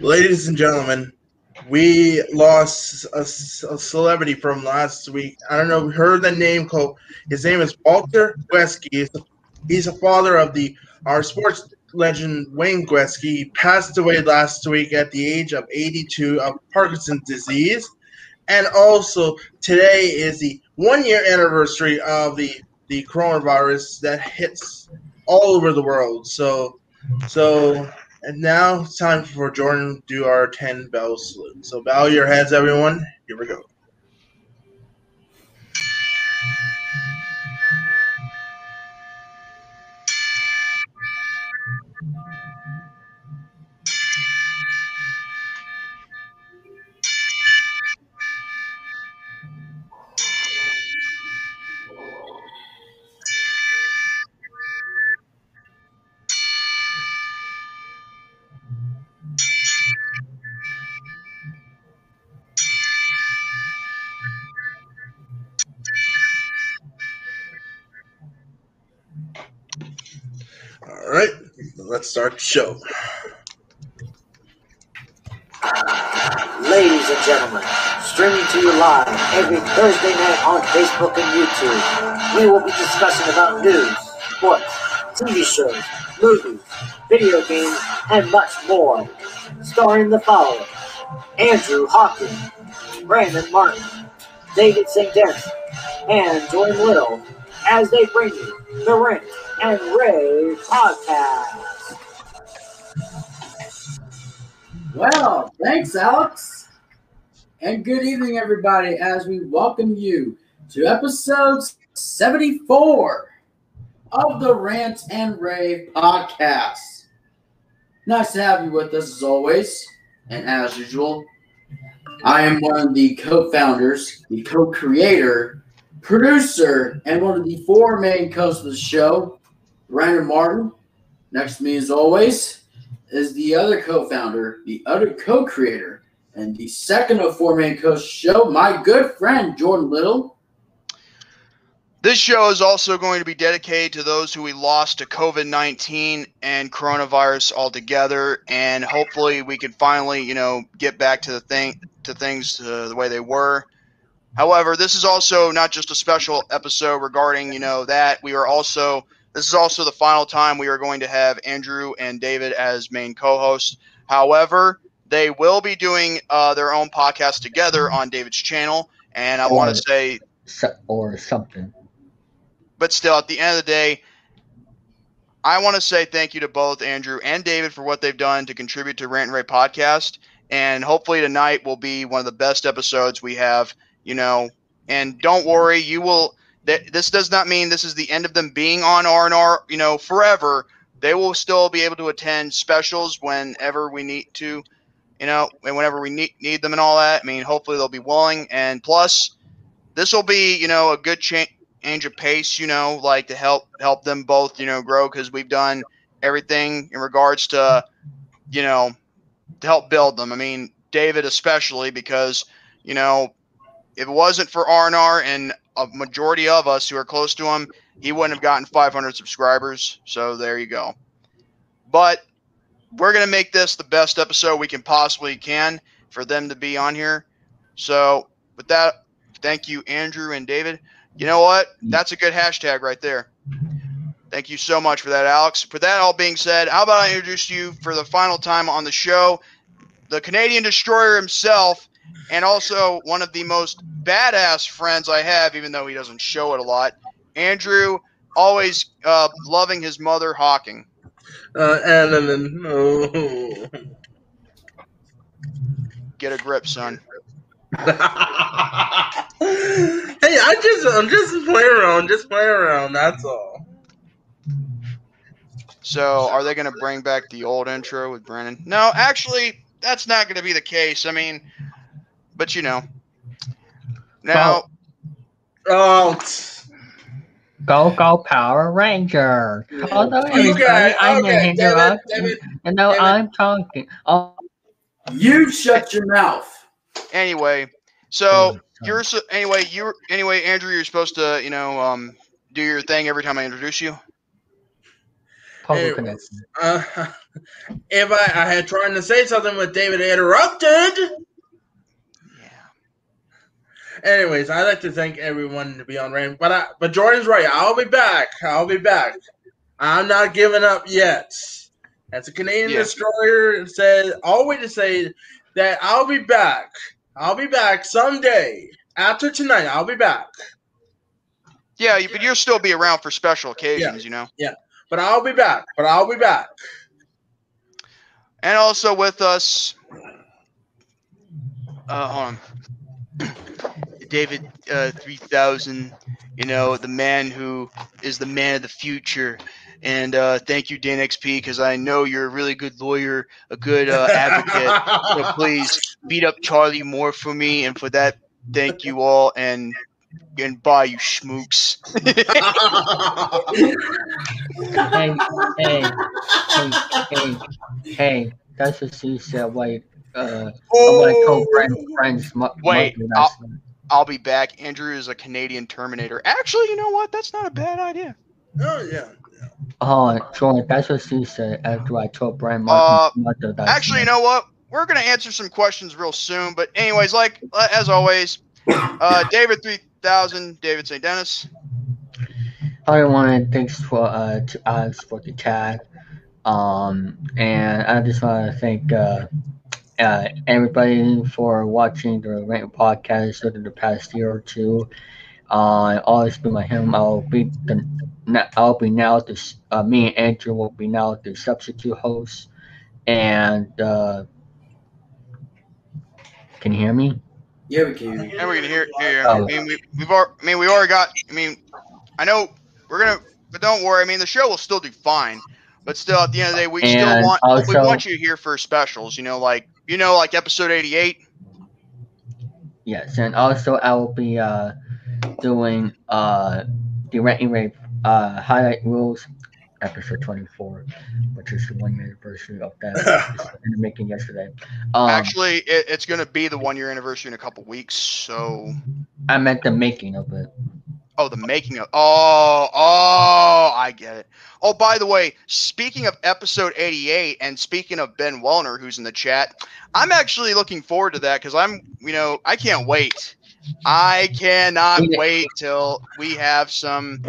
Ladies and gentlemen, we lost a, a celebrity from last week. I don't know, heard the name called. His name is Walter Gretzky. He's, a father of the our sports legend Wayne Gretzky. Passed away last week at the age of 82 of Parkinson's disease. And also today is the one year anniversary of the, the coronavirus that hits all over the world. So so and now it's time for Jordan to do our 10 bell salute. So bow your heads, everyone. Here we go. Start the show. Ladies and gentlemen, streaming to you live every Thursday night on Facebook and YouTube, we will be discussing about news, sports, TV shows, movies, video games, and much more. Starring the following Andrew Hocking, Brandon Martin, David St. Denis, and Jordan Little as they bring you the Rant and Rave podcast. Well, thanks, Alex. And good evening, everybody, as we welcome you to episode 74 of the Rant and Rave podcast. Nice to have you with us as always. And as usual, I am one of the co founders, the co creator, producer, and one of the four main hosts of the show, Brandon Martin. Next to me, as always, is the other co-founder, the other co-creator, and the second of four main hosts show, my good friend Jordan Little. This show is also going to be dedicated to those who we lost to COVID 19 and coronavirus altogether. And hopefully we can finally, you know, get back to the thing to things uh, the way they were. However, this is also not just a special episode regarding, you know, that. We are also this is also the final time we are going to have Andrew and David as main co-hosts. However, they will be doing uh, their own podcast together on David's channel, and I want to say, or something. but still, at the end of the day, I want to say thank you to both Andrew and David for what they've done to contribute to Rant and Rave podcast, and hopefully tonight will be one of the best episodes we have. You know, and don't worry, you will that this does not mean this is the end of them being on R and R, you know, forever. They will still be able to attend specials whenever we need to, you know, and whenever we need need them and all that. I mean, hopefully they'll be willing. And plus, this will be, you know, a good change of pace, you know, like to help help them both, you know, grow because we've done everything in regards to, you know, to help build them. I mean, David especially because, you know, if it wasn't for R and R and a majority of us who are close to him, he wouldn't have gotten 500 subscribers. So there you go. But we're gonna make this the best episode we can possibly can for them to be on here. So with that, thank you, Andrew and David. You know what? That's a good hashtag right there. Thank you so much for that, Alex. With that all being said, how about I introduce you for the final time on the show, the Canadian Destroyer himself, and also one of the most badass friends I have, even though he doesn't show it a lot. Andrew, always uh, loving his mother, Hocking. Uh, and then, no. Get a grip, son. hey, I just, I'm just playing around, just playing around. That's all. So, are they going to bring back the old intro with Brandon? No, actually, that's not going to be the case. I mean, but you know. Now, Oh, t- Go go Power Ranger! Although Okay, anybody, I'm okay, David. David, And no, David. I'm talking. Oh, You shut your mouth. anyway, so you're so, anyway, you anyway, Andrew, you're supposed to, you know, um, do your thing every time I introduce you. Puzzle Anyways. Uh, if I, I had trying to say something, but David interrupted. Yeah. Anyways, I'd like to thank everyone to be on Rain, but I, but Jordan's right. I'll be back. I'll be back. I'm not giving up yet. As a Canadian Yeah. destroyer said, always to say that I'll be back. I'll be back someday after tonight. I'll be back, Yeah, but you'll still be around for special occasions, you know. Yeah, but I'll be back. But I'll be back. And also with us, uh, hold on. David uh, 3000, you know, the man who is the man of the future. And uh, thank you, Dan XP, because I know you're a really good lawyer, a good uh, advocate. So please beat up Charlie Moore for me. And for that, thank you all. And and bye, you schmooks. Hey, hey, hey, hey, hey. That's what she said. Wait, uh, I'm gonna call friend, friends. Mo- Wait, mother I'll- last night. I'll be back. Andrew is a Canadian Terminator. Actually, you know what? That's not a bad idea. oh yeah. Oh, Jordan, that's what she said after I told Brian Uh, Martin's mother last Actually, you know what? We're gonna answer some questions real soon. But anyways, like uh, as always, uh, David three thousand, David St. Denis. I want to thanks for uh to Alex for the tag, um, and I just want to thank uh, uh everybody for watching the Rant podcast over the past year or two. Uh, always been my him. I'll be the I'll be now the uh, me and Andrew will be now the substitute host, and uh, can you hear me? Yeah, we can. hear you. And we can gonna hear. hear Oh. I mean, we, we've already. I mean, we already got. I mean, I know we're gonna. But don't worry. I mean, the show will still do fine. But still, at the end of the day, we still And want. we want you here for specials. You know, like you know, like episode eighty-eight. Yes, and also I will be uh doing uh the Rent and Rape uh highlight rules episode twenty four, which is the one year anniversary of that It's in the making yesterday. Um Actually, it, it's gonna be the one-year anniversary in a couple weeks. So. I meant the making of it. Oh, the making of. Oh, oh, I get it. Oh, by the way, speaking of episode 88, and speaking of Ben Wellner, who's in the chat, I'm actually looking forward to that because I'm, you know, I can't wait. I cannot wait till we have some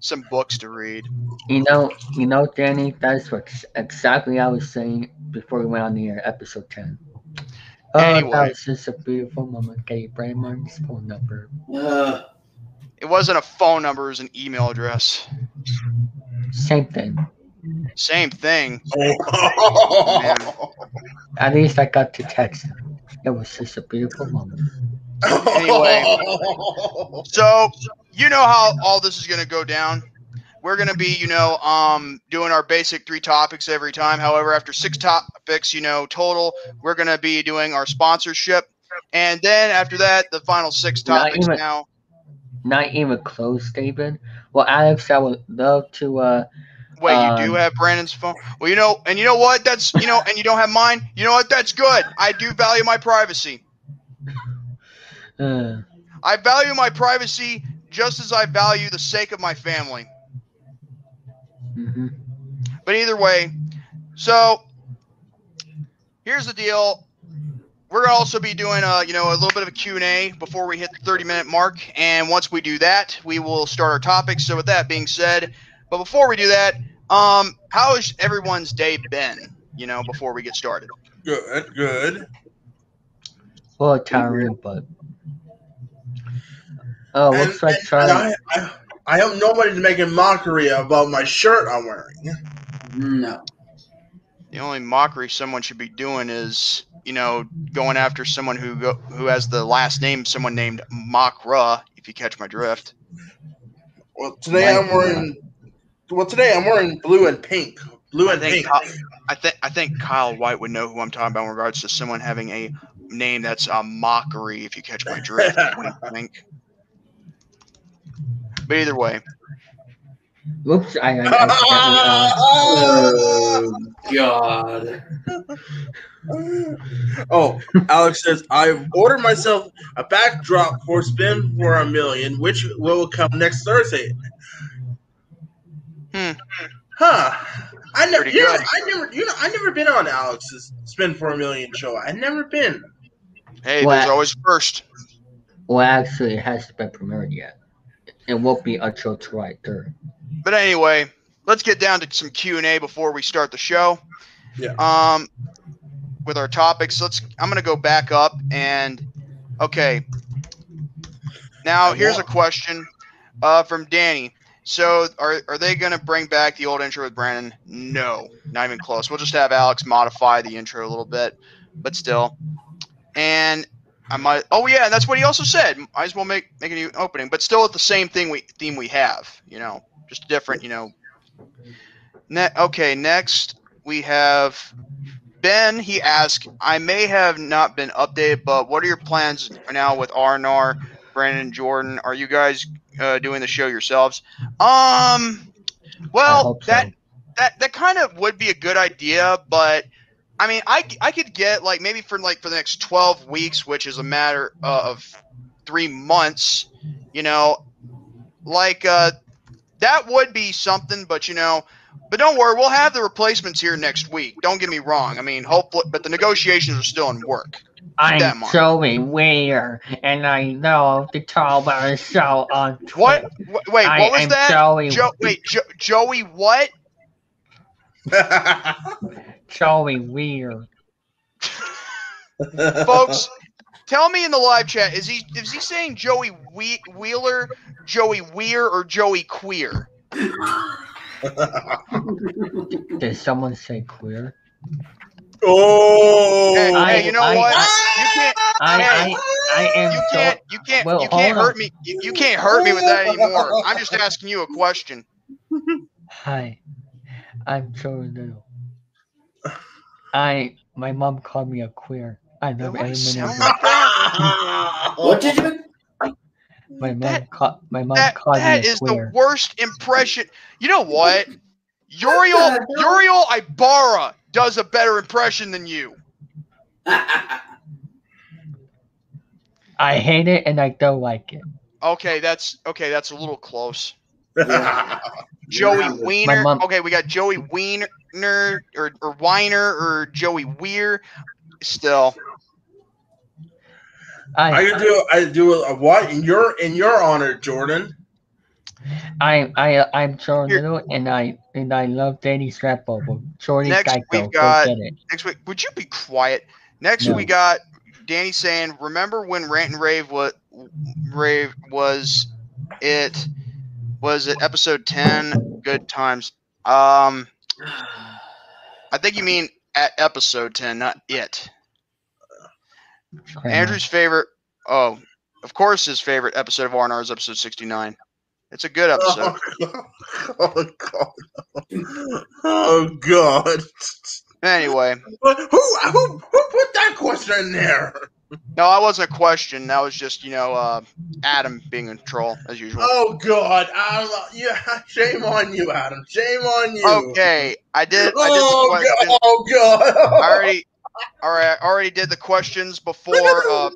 some books to read. You know you know Danny, that's what exactly I was saying before we went on the air, episode ten. Oh, Anyway. that was just a beautiful moment. Get Brian Martin's phone number. Uh, It wasn't a phone number; it was an email address. Same thing. Same thing. At least I got to text. It was just a beautiful moment. Anyway. So you know how all this is going to go down. We're going to be, you know, um, doing our basic three topics every time. However, after six topics, you know, total, we're going to be doing our sponsorship, and then after that, the final six topics. even- Now, Not even close, David. Well, Alex, I would love to. uh wait, you do Um, have Brandon's phone. Well, you know, and you know what? That's you know, and you don't have mine. You know what? That's good. I do value my privacy. uh I value my privacy just as I value the sake of my family. mhm. But either way, so here's the deal. We're gonna also be doing a you know a little bit of a Q&A before we hit the 30 minute mark, and once we do that, we will start our topics. So with that being said, but before we do that, um, how has everyone's day been? You know, before we get started. good, good. Well, tiring, but. Oh, And- looks like Charlie. I, I, I hope nobody's making mockery about my shirt I'm wearing. no. The only mockery someone should be doing is you know going after someone who go, who has the last name someone named Makra. If you catch my drift. Well, today I'm Mike, wearing. Well, today I'm wearing blue and pink. Blue I and think pink. Kyle, I think I think Kyle White would know who I'm talking about in regards to someone having a name that's a mockery. If you catch my drift, wink, wink. But either way, Whoops, I, I, I uh, Oh, God. oh, Alex says I've ordered myself a backdrop for Spin for a Million, which will come next Thursday. Huh. I never, Pretty you know. I never, you know, I never been on Alex's Spin for a Million show. I've never been. Hey, What? there's always first. Well, actually, it hasn't been premiered yet. It won't be until July 3rd. But anyway, let's get down to some Q and A before we start the show. Yeah. Um, with our topics, let's. I'm gonna go back up and. Okay. Now here's a question, uh, from Danny. So are are they gonna bring back the old intro with Brandon? No, not even close. We'll just have Alex modify the intro a little bit, but still. And I might. Oh yeah, and that's what he also said. Might as well make make a new opening, but still at the same thing we theme we have. You know, just different. You know. Ne- okay, next we have Ben. He asked, "I may have not been updated, but what are your plans now with R and R, Brandon and Jordan? Are you guys uh, doing the show yourselves?" Um. Well, hope that that that kind of would be a good idea, but I mean, I I could get like maybe for like for the next twelve weeks, which is a matter of three months. You know, like uh, that would be something. But you know, but don't worry, we'll have the replacements here next week. Don't get me wrong. I mean, hopefully, but the negotiations are still in work. I'm much. Joey Weir, and I know the talk about a show on What? Twitter. Wh- Wait, I what was that? Joey, Jo- wait, jo- Joey, what? Joey Weir. folks tell me in the live chat is he is he saying joey we- wheeler joey weir or joey queer Did someone say queer? oh, hey, I- hey, you know I- what I- you can't I, Hey, I, I am you can't you can't Well, you can't hurt on. me you, you can't hurt me with that anymore i'm just asking you a question Hi, I'm Joey Little. I, my mom called me a queer. I That love would sound like that. What did you? My mom That- called. My mom that, called that me a the worst impression you know what uriel What the hell? uriel ibarra does a better impression than you I hate it and I don't like it. okay that's okay that's a little close Yeah. Joey Yeah. Wiener. mom- Okay, we got Joey Wiener or or Weiner or Joey Weir. Still, I I, do I do a what in your in your honor, Jordan. I, I, I'm Joey Here- Little and I, and I love Danny Strappo. Jordy Next Geico. we've got- it. next week. Would you be quiet? Next No. we got Danny saying, "Remember when Rant and Rave was Rave was it was it episode ten? Good times." Um, I think you mean at episode ten, not it. Kramer. Andrew's favorite. Oh, of course, his favorite episode of RNR is episode sixty-nine. It's a good episode. Oh god! Oh god! Anyway, Who who who put that question in there? no, that wasn't a question. That was just you know uh, Adam being a troll as usual. Oh god! Um, yeah, shame on you, Adam. Shame on you. Okay, I did. I did the Oh question. god! Oh god! I already, all right, I already did the questions before. Uh,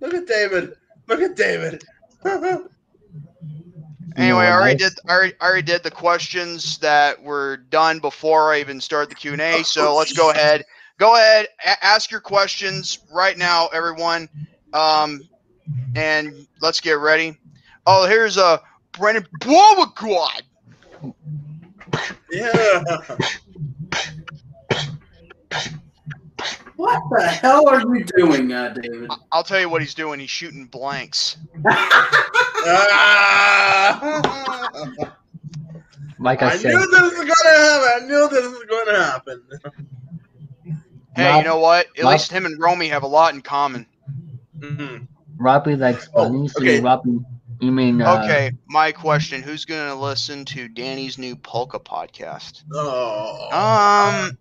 Look at David. Look at David. anyway, I already did. I already, I already did the questions that were done before I even started the Q and A. So let's go ahead. Go ahead, a- ask your questions right now, everyone. Um, and let's get ready. Oh, here's a uh, Brennan Beauregard. yeah. What the hell are you doing, uh, David? I- I'll tell you what he's doing. He's shooting blanks. Like I, I said, knew this was gonna happen. I knew this was gonna happen. Hey, Rob- you know what? At Rob- least him and Romy have a lot in common. Mhm. Robbie likes Oh, bunnies. okay. You mean Robbie? You mean uh, Okay, my question: Who's going to listen to Danny's new polka podcast? Oh. Um,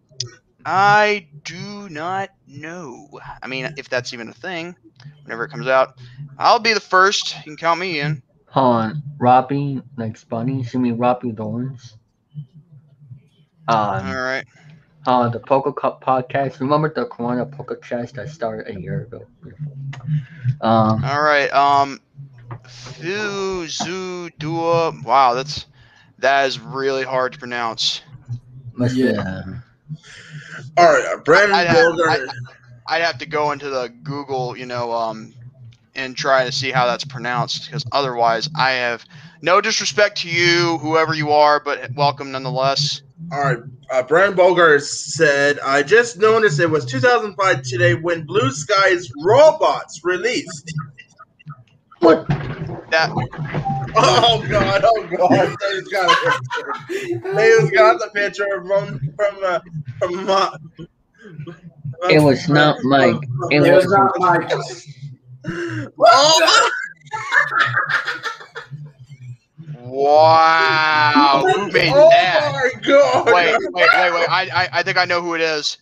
I do not know. I mean, if that's even a thing, whenever it comes out, I'll be the first. You can count me in. Hold on, Robbie likes bunnies. You mean Robbie Lawrence? All Um, right. uh, the Poker Cup podcast. Remember the Corona Poker Chest that started a year ago? Um, All right. Um, Fu Zu Dua. Wow, that's That is really hard to pronounce. Yeah. be, All right, uh, Brandon I'd have- Bogart. I'd have to go into the Google, you know, um, and try to see how that's pronounced because otherwise, I have no disrespect to you, whoever you are, but welcome nonetheless. All right, uh, Brandon Bogart said, "I just noticed it was 2005 today when Blue Sky's Robots released." what? That Oh God! Oh God! Dave's got a picture. Dave's got the picture from from uh, from. Uh, It was not Mike. It It was was not Mike. Oh, wow, who made oh that? my God! Wait, wait, wait, wait! I, I, I think I know who it is.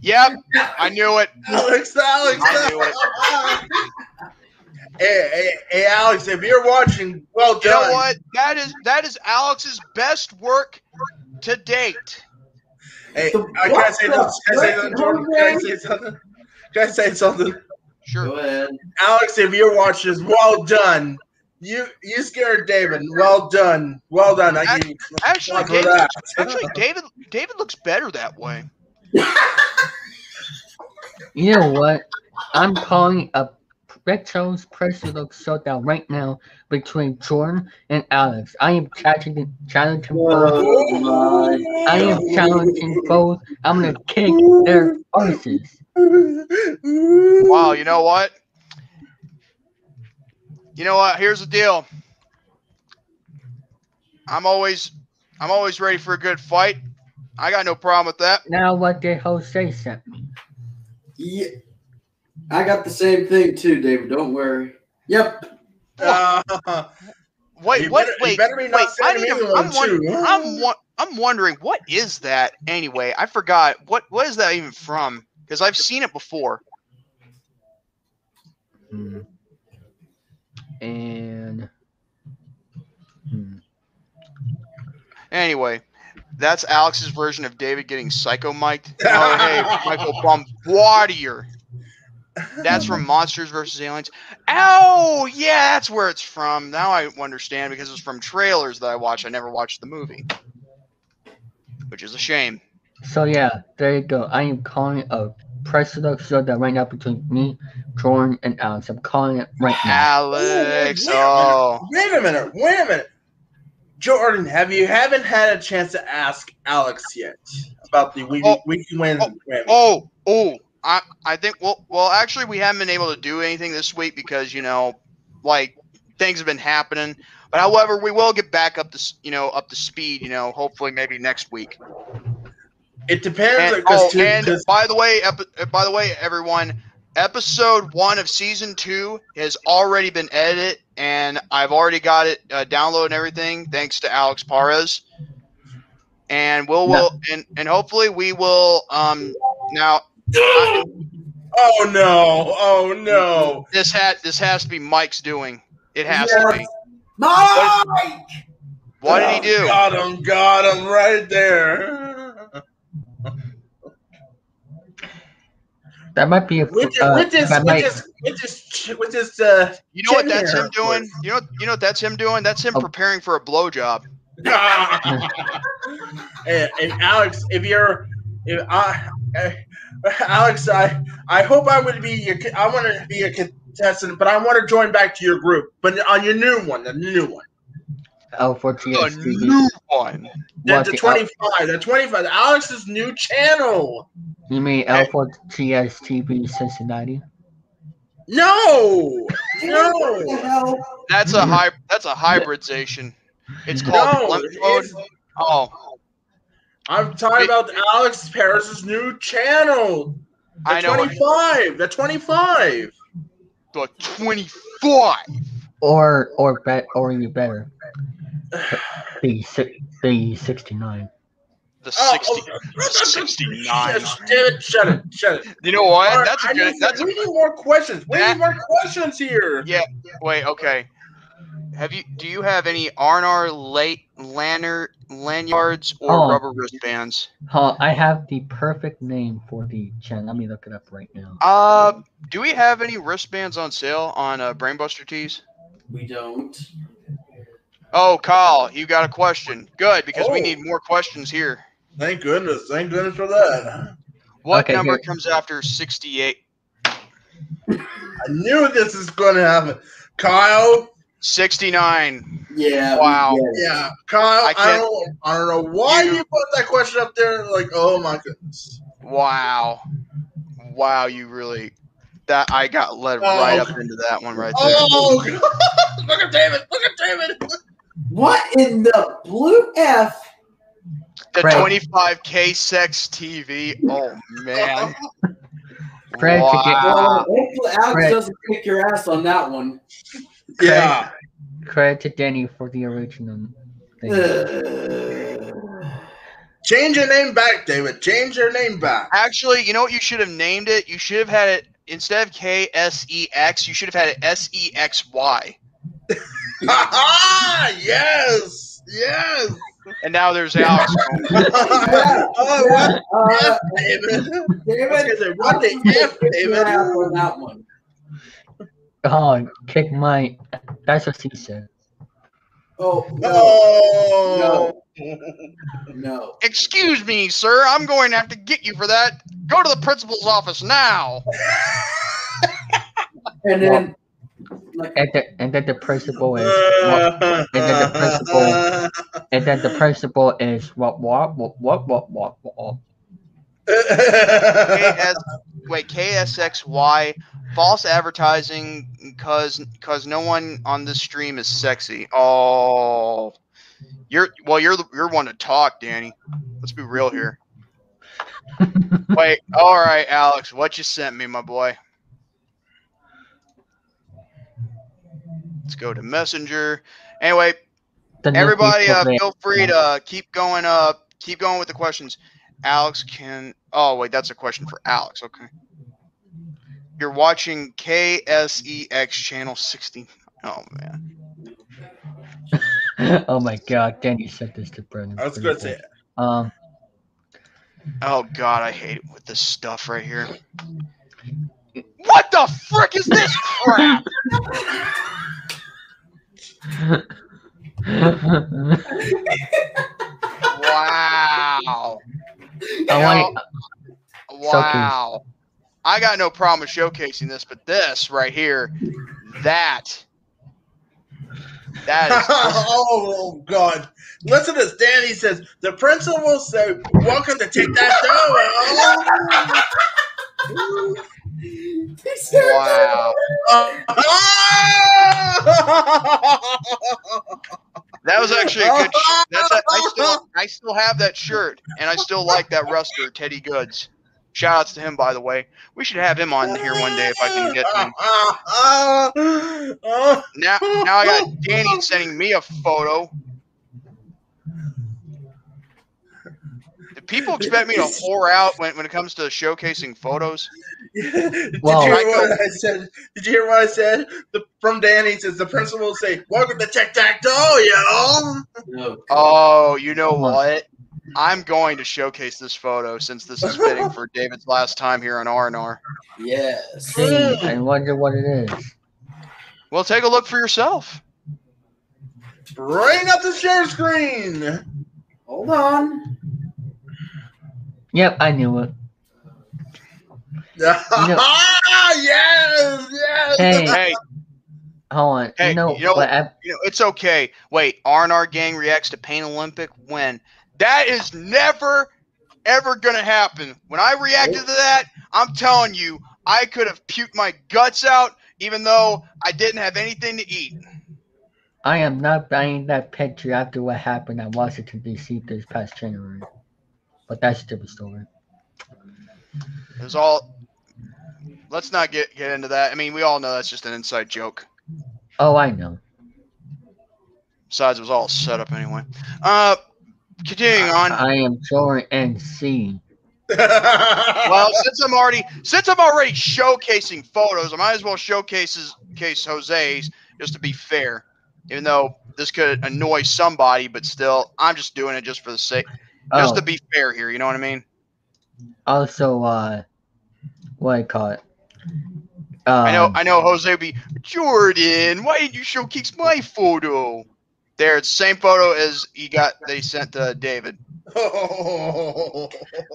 Yep, I knew it. Alex, Alex. I knew hey, hey, hey, Alex, if you're watching, well done. You know what? That is that is Alex's best work to date. Hey, The- uh, I can I say the- this? Can I say what something, Jordan? Can I say something? Can I say something? Sure. Go ahead. Alex, if you're watching this, well done. You you scared David. Well done. Well done. I give Actually, David, that. actually, David, David looks better that way. You know what? I'm calling a Retros President showdown right now between Jordan and Alex. I am challenging, challenging both. Oh my. I am challenging both. I'm gonna kick their asses. Wow, you know what? You know what? Here's the deal. I'm always, I'm always ready for a good fight. I got no problem with that. Now what did Jose sent me? Yeah. I got the same thing too, David. Don't worry. Yep. Uh, Wait, You what? better- wait, better be not wait. I need to, I'm, won- too. I'm, wa- I'm wondering what is that anyway? I forgot. What, what is that even from? Because I've seen it before. Hmm. And hmm. Anyway, that's Alex's version of David getting psycho mic'd. Oh, hey, Michael Bombardier. That's from Monsters vs. Aliens. Oh, yeah, that's where it's from. Now I understand because it's from trailers that I watched. I never watched the movie, which is a shame. so yeah, there you go. I am calling a price love show that right now between me, Jordan, and Alex. I'm calling it right now. Alex, Wait a oh, Wait a minute. Wait a minute. Jordan, have you haven't had a chance to ask Alex yet about the weekly, Oh. weekly win? win? oh, oh. I, I think well, well, actually, we haven't been able to do anything this week because you know, like things have been happening. But however, we will get back up to you know up to speed. You know, hopefully maybe next week. It depends. And, oh, to- and 'cause- by the way, epi- by the way, everyone, episode one of season two has already been edited, and I've already got it uh, downloaded and everything, thanks to Alex Parez. And we'll, No. will and and hopefully we will. Um, now I- oh no! Oh no! this hat this has to be Mike's doing. It has to be. Mike! What did he do? Got him! Got him right there. That might be a. With this, uh, with this, that with might- this, with this, with this, uh, You know what that's Chin him doing? You know you know what that's him doing? That's him Oh. preparing for a blowjob. and, and Alex, if you're, if I, Alex, I, I hope I would be. Your, I want to be a contestant, but I want to join back to your group, but on your new one, the new one, L4TS A TV. new one. the, What, the the- twenty-five, the twenty-five, Alex's new channel. You mean L4TS TV Cincinnati? No, What the no, hell? That's a hy- That's a hybridization. It's called no. limp mode. it's- Oh, I'm talking It- about Alex Paris's new channel. The I know. what- twenty-five, the twenty-five. The twenty-five. Or or bet or you better. The si- the 69. The Oh, oh sixty. oh. the Sixty-nine. Shut it, shut it, shut it. You know what? All right, That's a I good. need- That's a we need more questions. We That- need more questions here. Yeah. Wait. Okay. Have you? Do you have any R&R late lanyard lanyards or Oh. rubber wristbands? Huh, I have the perfect name for the channel. Let me look it up right now. Uh, do we have any wristbands on sale on uh, Brainbuster Tees? We don't. Oh, Kyle, you got a question. Good, because we Oh. need more questions here. Thank goodness. Thank goodness for that. What Okay, number here. comes after 68? I knew this is going to happen. Kyle, 69. Yeah. Wow. yeah, Kyle. I I, can't- don't, I don't know why You- you, put that question up there. Like, oh my goodness. Wow. Wow, you really that I got led Oh. right up into that one right there. Oh, look at David! Look at David! What in the blue F? The 25k sex TV. Oh man. Craig, to get- Well, Wow. Alex Right. doesn't kick your ass on that one. Yeah. Credit to Danny for the original. Change your name back, David. Change your name back. Actually, you know what you should have named it? You should have had it instead of KSEX, you should have had it E SEXY. yes, yes. And now there's Alex. oh, what uh, F, David? David, I was gonna say, what the Alex F, David? ass on that one. Oh, kick my. That's what she said. Oh no, Oh. no. Excuse me, sir. I'm going to have to get you for that. Go to the principal's office now. And then, like, And, the, and then the principal is. Uh, and then the principal. And then the principal is what what what what what what what. KS, wait, KSXY, false advertising because because no one on this stream is sexy. Oh, you're well, you're the, you're one to talk, Danny. Let's be real here. Wait, all right, Alex, what you sent me, my boy? Let's go to Messenger. Anyway, everybody, uh, feel free to uh, keep going up, keep going with the questions. Alex can. Oh wait, that's a question for Alex. Okay. You're watching KSEX channel 60. Oh man. oh my god, Danny said this to Brendan. I was gonna say, Um, Oh god, I hate it with this stuff right here. What the frick is this crap? Wow. I want. Wow. I got no problem with showcasing this, but this right here, that, that is. oh God! Listen to this. Danny says the principal will say, "Welcome to take that dough." he oh. said Wow. That was actually a good. Sh- that's a, I still I still have that shirt, and I still like that Ruster Teddy Goods. Shout outs to him, by the way. We should have him on here one day if I can get him. Now, now I got Danny sending me a photo. People expect me to whore out when, when it comes to showcasing photos? Did Well- you hear what I said? Did you hear what I said? The, from Danny says the principal will say, "Welcome to tic tac toe, yo." Oh, no. Oh, you know Come what? I'm going to showcase this photo since this is fitting for David's last time here on R&R. Yes. Hey, I wonder what it is. Well, take a look for yourself. Bring up the share screen. Hold on. Yep, I knew it. yes, yes. Hey. Hey, Hold on. Hey, you know, you know? I, you know, it's okay. Wait, R&R gang reacts to Pain Olympic when? That is never, ever going to happen. When I reacted to that, I'm telling you, I could have puked my guts out even though I didn't have anything to eat. I am not buying that picture after what happened at Washington D.C. this past January. But that's a different story. It was all. Let's not get get into that. I mean, we all know that's just an inside joke. Oh, I know. Besides, it was all set up anyway. Uh, continuing on. I am Jordan NC. Well, since I'm already since I'm already showcasing photos, I might as well showcase case Jose's just to be fair. Even though this could annoy somebody, but still, I'm just doing it just for the sake, just Oh, to be fair here. You know what I mean? also, uh, what I call it? Um, I know, I know. Jose would be Jordan. Why didn't you showcase my photo? There, it's the same photo as he got. They sent to David.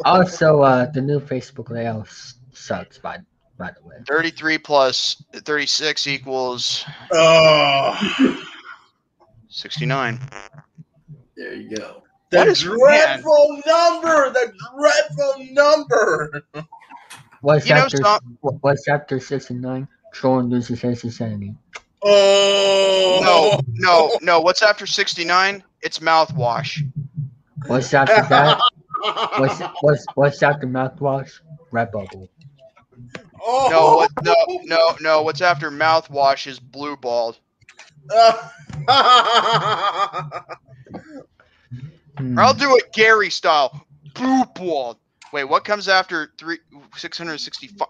Also, uh, the new Facebook layout s- sucks. By by the way, Thirty-three plus thirty-six equals Oh. sixty-nine. There you go. The What is- dreadful number. The dreadful number. what's You know, after some- what- what's after sixty nine? Troll loses his insanity. Oh. No, no, no. What's after sixty-nine? It's mouthwash. What's after that? What's what's what's after mouthwash? Red bubble. Oh. No, what, no, no, no. What's after mouthwash is blue balled. Hmm. Or I'll do it Gary style. Blue balled. Wait, what comes after three six hundred sixty-five?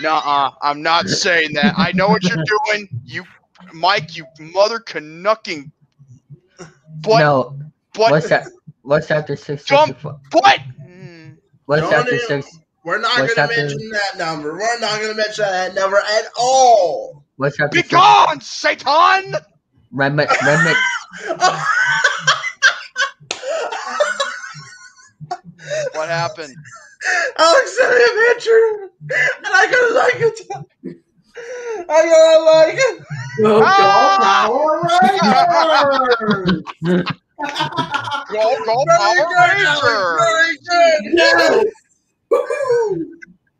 Nuh-uh. I'm not saying that. I know what you're doing. You, Mike. You mother canucking. But no, but what's that? What's after six Jump. sixty four? but. Hmm. What's Don't after six? We're not What's going to after- mention that number. We're not going to mention that number at all. What's after Be six? gone, Satan! Remnant, remnant, What happened? Alex sent me a picture, and I gotta like it. I gotta like it. Go, Ah! Power Rangers! Go, go, Very Power good, Ranger! Very good. yes! Woohoo!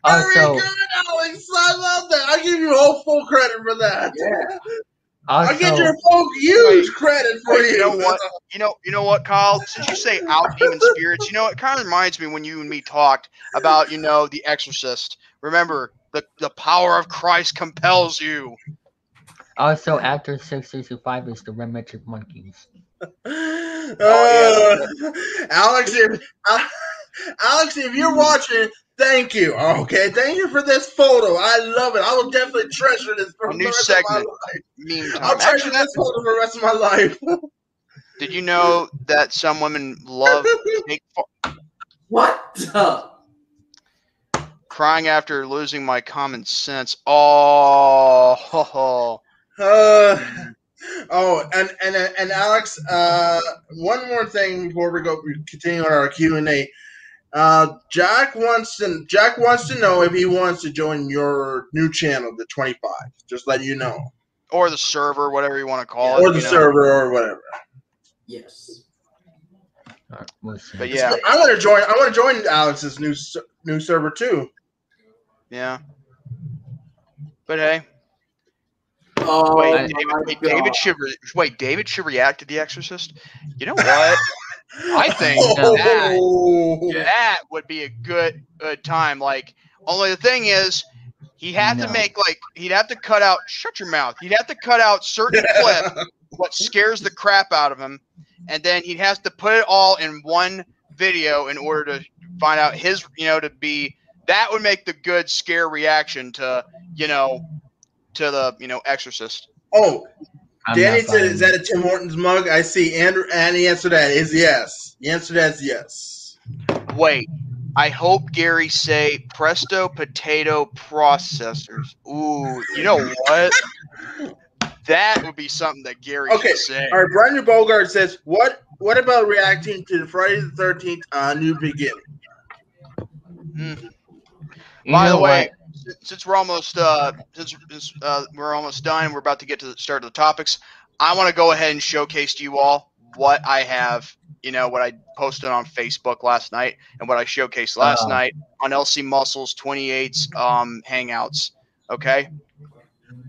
Very also, good, Alex. I love that. I give you all full credit for that. Yeah. I get your full huge Wait. credit for Wait, you. you know what? You know, you know what, Kyle? Since you say out demon spirits, you know, it kind of reminds me when you and me talked about, you know, The Exorcist. Remember, the the power of Christ compels you. also after six sixty five is the remnant of monkeys. Uh, Oh, Alex, if uh, Alex, if you're watching, thank you. Okay, thank you for this photo. I love it. I will definitely treasure this for A the new rest segment. of my life. Meme I'll treasure Actually, that, this photo for the rest of my life. did you know that some women love take pho- What? the- crying after losing my common sense? Oh, ho, ho. Uh, oh, and and and Alex, uh, one more thing before we go we continue on our Q and A. Uh, Jack wants to Jack wants to know if he wants to join your new channel, the Twenty Five. Just let you know, or the server, whatever you want to call it. or the you know. server, or whatever. Yes. Alright. But yeah, I want to join. I want to join Alex's new new server too. yeah. But hey, Oh, wait, David, wait, David should re- wait. David should react to The Exorcist. You know what? I think Oh. that that would be a good good time. Like, only the thing is, he'd have No. to make like he'd have to cut out. Shut your mouth. He'd have to cut out certain clips what scares the crap out of him, and then he has to put it all in one video in order to find out his, you know, to be that would make the good scare reaction to, you know, to the, you know, Exorcist. Oh, I'm Danny said, "Is that a Tim Hortons mug?" I see. Andrew, and the answer to that is yes. The answer to that is yes. Wait, I hope Gary say presto potato processors. Ooh, you know what? That would be something that Gary Okay, should say. All right, Brandon Bogart says, "What? What about reacting to the Friday the Thirteenth uh, New Beginning?" You By the way, what? Since- since we're almost uh, since, since uh, we're almost done, we're about to get to the start of the topics. I want to go ahead and showcase to you all what I have. You know what I posted on Facebook last night and what I showcased last Uh. night on LC Muscles 28's um, Hangouts. Okay,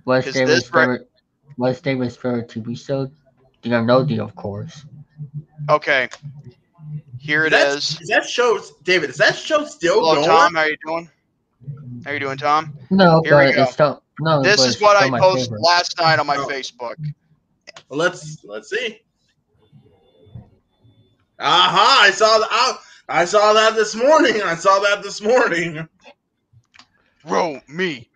What's is David's this right- favorite? What's David's favorite TV show? The Arnoldi, of course. okay. Here it That's- is. Is that show, David? Is that show still going? Hello, going? Tom. How are you doing? How you doing, Tom? No, Here we but go. it's still no. This is what I posted favorite. last night on my Oh. Facebook. Well, let's let's see. Aha! I saw that. I, I saw that this morning. I saw that this morning. Row me,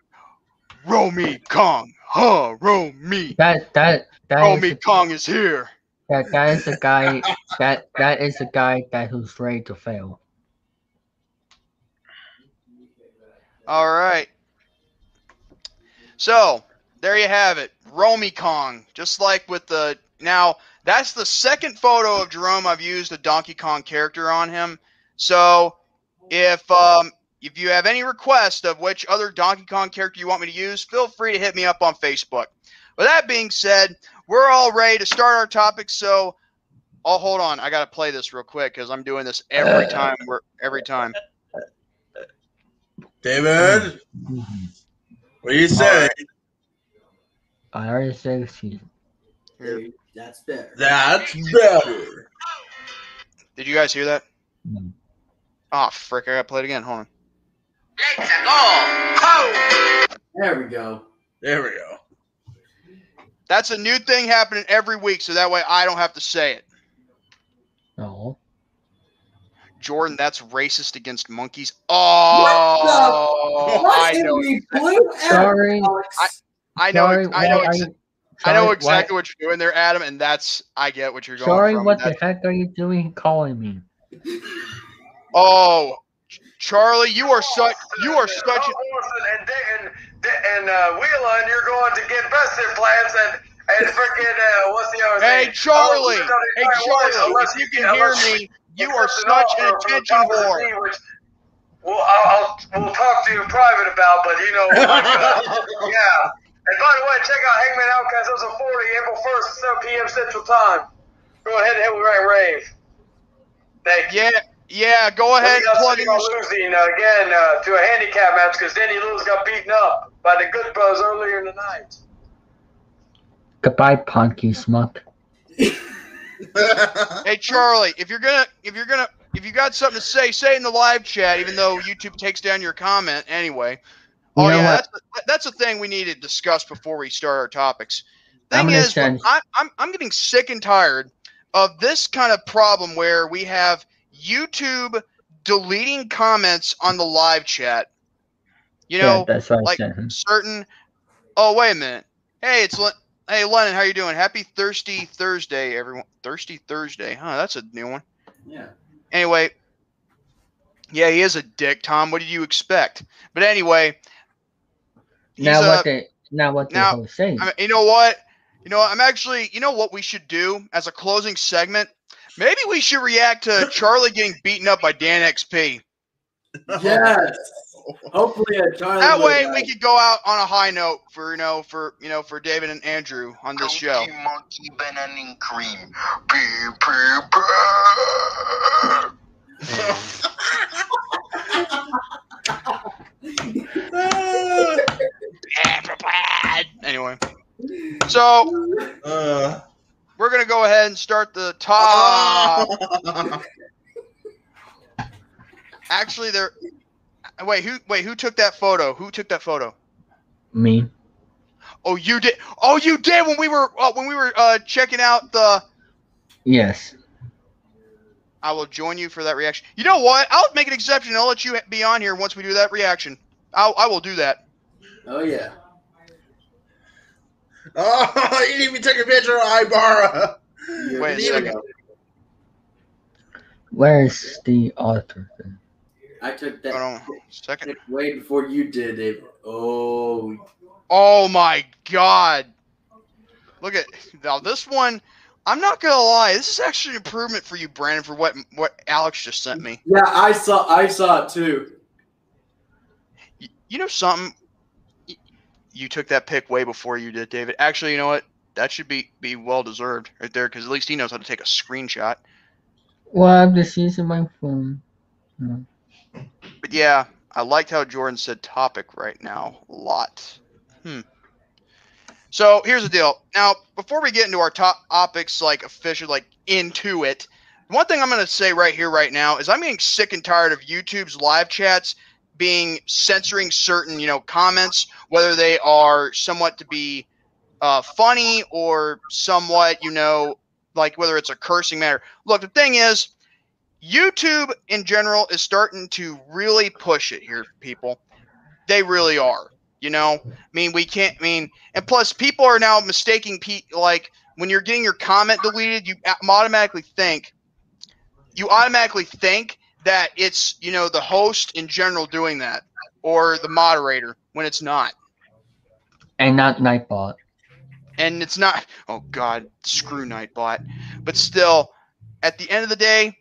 row me, Kong. Huh, row me. That that that Row is me, a- Kong is here. that that is a guy that that is a guy that who's ready to fail. All right. So there you have it, Romy Kong. Just like with the Now, that's the second photo of Jerome I've used a Donkey Kong character on him. So, if um, if you have any request of which other Donkey Kong character you want me to use, feel free to hit me up on Facebook. With that being said, we're all ready to start our topic. So, oh, hold on, I got to play this real quick because I'm doing this every time. We're every time. David, what do you say? I already said excuse me. That's better. That's better. Did you guys hear that? No. Ah, oh, frick! I got to play it again. Hold on. There we go. There we go. That's a new thing happening every week, so that way I don't have to say it. No. Jordan, that's racist against monkeys. Oh, What I in know. Sorry. Alex? I know. Sorry, I know. why are ex- I know exactly why- what you're doing there, Adam, and that's I get what you're going Sorry, from. what the That's- heck are you doing calling me? Oh, Charlie, you are such you are such. A, and and and uh, Wheeler, and you're going to get best implants and and freaking uh, what's the other hey, thing? Charlie. Oh, Hey, Charlie. If you you- can hear me, you are unless such it's an all attention top of whore. Well, I'll, I'll we'll talk to you in private about, but you know, like, uh, yeah. And by the way, check out Hangman Outcast. Those are 40 April 1st, 7 p.m. Central Time. Go ahead and hit with right rave. Thank you. Yeah, yeah. Go ahead and Got plug in losing uh, again uh, to a handicap match because Danny Lewis got beaten up by the Good Brothers earlier in the night. Goodbye, punky smuck. Hey, Charlie, if you're gonna, if you're gonna, if you got something to say, say it in the live chat. Even though YouTube takes down your comment anyway. You oh yeah, that's that's a thing we need to discuss before we start our topics. I'm Thing is, I'm, I'm I'm getting sick and tired of this kind of problem where we have YouTube deleting comments on the live chat. You know, yeah, like certain. Oh wait a minute. Hey, it's hey Lennon. How you doing? Happy Thirsty Thursday, everyone. Thirsty Thursday, huh? That's a new one. Yeah. Anyway, yeah, he is a dick, Tom. What did you expect? But anyway, he's uh, Now a- what the now what the now, host saying? I mean, you know what? You know. I'm actually. You know what we should do as a closing segment? Maybe we should react to Charlie getting beaten up by Dan XP. Yes. Hopefully, a Charlie. That way, we could go out on a high note for you know for you know for David and Andrew on this show. Monkey, monkey, banana and cream. Pee, pee, pee. Anyway, so Uh, we're gonna go ahead and start the top. Actually, there. Wait, who? Wait, who took that photo? Who took that photo? Me. Oh, you did. Oh, you did when we were uh, when we were uh, checking out the. Yes. I will join you for that reaction. You know what? I'll make an exception. I'll let you be on here once we do that reaction. I'll, I will do that. Oh yeah. oh, you didn't even take a picture of Ibarra. Wait a second. Where's the author? Then? I took Hold that on, second. way before you did, David. Oh, Oh my god! Look at now this one. I'm not gonna lie. This is actually an improvement for you, Brandon, for what what Alex just sent me. yeah. I saw. I saw it too. Y- You know something? You took that pic way before you did, David. Actually, you know what? That should be be well deserved right there, because at least he knows how to take a screenshot. Well, I'm just using my phone. No. But yeah, I liked how Jordan said topic right now a lot. Hmm. So here's the deal. Now, before we get into our top topics, like official, like into it, one thing I'm going to say right here, right now, is I'm getting sick and tired of YouTube's live chats being censoring certain, you know, comments, whether they are somewhat to be uh, funny or somewhat, you know, like whether it's a cursing matter. Look, the thing is, YouTube in general is starting to really push it here, people. They really are. You know, I mean, we can't. I mean, and plus, people are now mistaking pe like when you're getting your comment deleted, you automatically think, you automatically think that it's you know the host in general doing that or the moderator when it's not. And not Nightbot. and it's not. Oh God, screw Nightbot. But still, at the end of the day,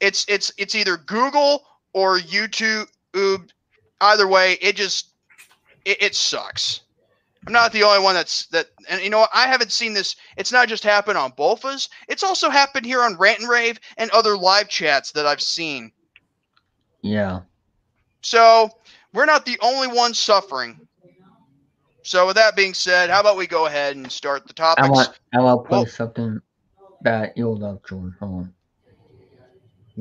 it's it's it's either Google or YouTube. Either way, it just it, it sucks. I'm not the only one that's that, and you know what? I haven't seen this. It's not just happened on Bofas. It's also happened here on Rant and Rave and other live chats that I've seen. Yeah. So we're not the only ones suffering. So with that being said, how about we go ahead and start the topics? I want I want to play Well- something that you'll love, Jordan. Hold on.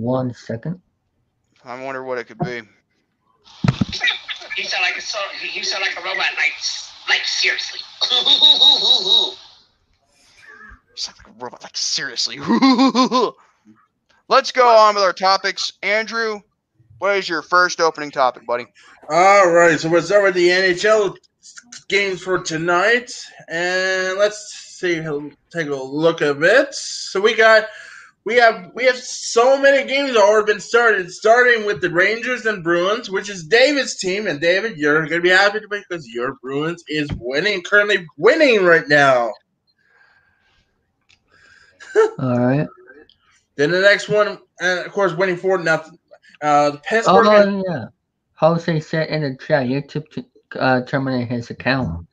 One second. I wonder what it could be. You sound like a so, you sound like a robot. Like like seriously. Sound like a robot. Like seriously. Let's go on with our topics. Andrew, what is your first opening topic, buddy? All right, so we're start with the NHL games for tonight, and let's see, take a look at it. So we got, we have, we have so many games that already been started. Starting with the Rangers and Bruins, which is David's team, and David, you're gonna be happy because your Bruins is winning, currently winning right now. All right. Then the next one, and of course, winning four nothing. Uh, the Pittsburgh. and- Oh yeah. Jose said in the chat YouTube to uh, terminate his account.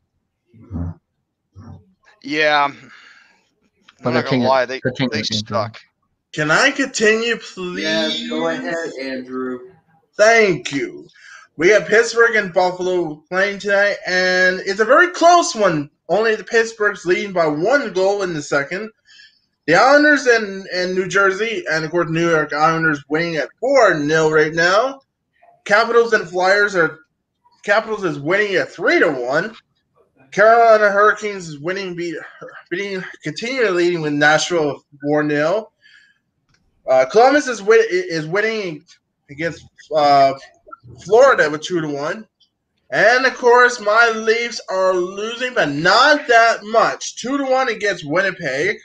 Yeah. I'm But not gonna continue- lie, they continue, they Andrew. suck. Can I continue, please? Yes, go ahead, Andrew. Thank you. We have Pittsburgh and Buffalo playing tonight, and it's a very close one. Only the Pittsburgh's leading by one goal in the second. The Islanders and, and New Jersey, and of course, New York Islanders winning at 4 0 right now. Capitals and Flyers are. Capitals is winning at 3 to 1. Carolina Hurricanes is winning, beat, beating, continuing leading with Nashville 4 0. Uh, Columbus is, win, is winning against uh, Florida with two to one. And of course, my Leafs are losing, but not that much. Two to one against Winnipeg.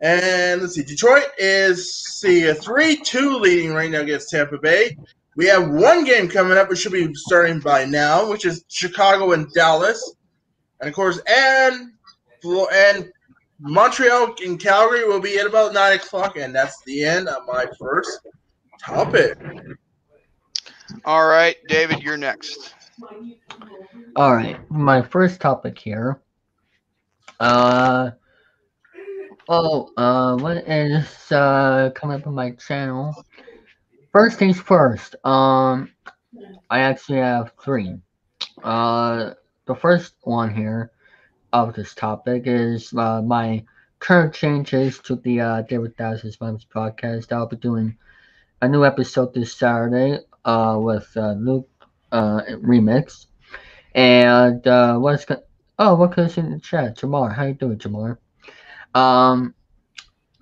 And let's see, Detroit is see a three-two leading right now against Tampa Bay. We have one game coming up, which should be starting by now, which is Chicago and Dallas. And of course, and and Montreal and Calgary will be at about nine o'clock, and that's the end of my first topic. All right, David, you're next. All right, my first topic here. Uh oh, uh, what is uh coming up on my channel? First things first. Um, I actually have three. Uh, the first one here of this topic is uh, my current changes to the uh, David Daz's Moms podcast. I'll be doing a new episode this Saturday uh, with uh, Luke uh, remix. And uh, what's going Oh, what goes in the chat? Jamar, how you doing, Jamar? Um,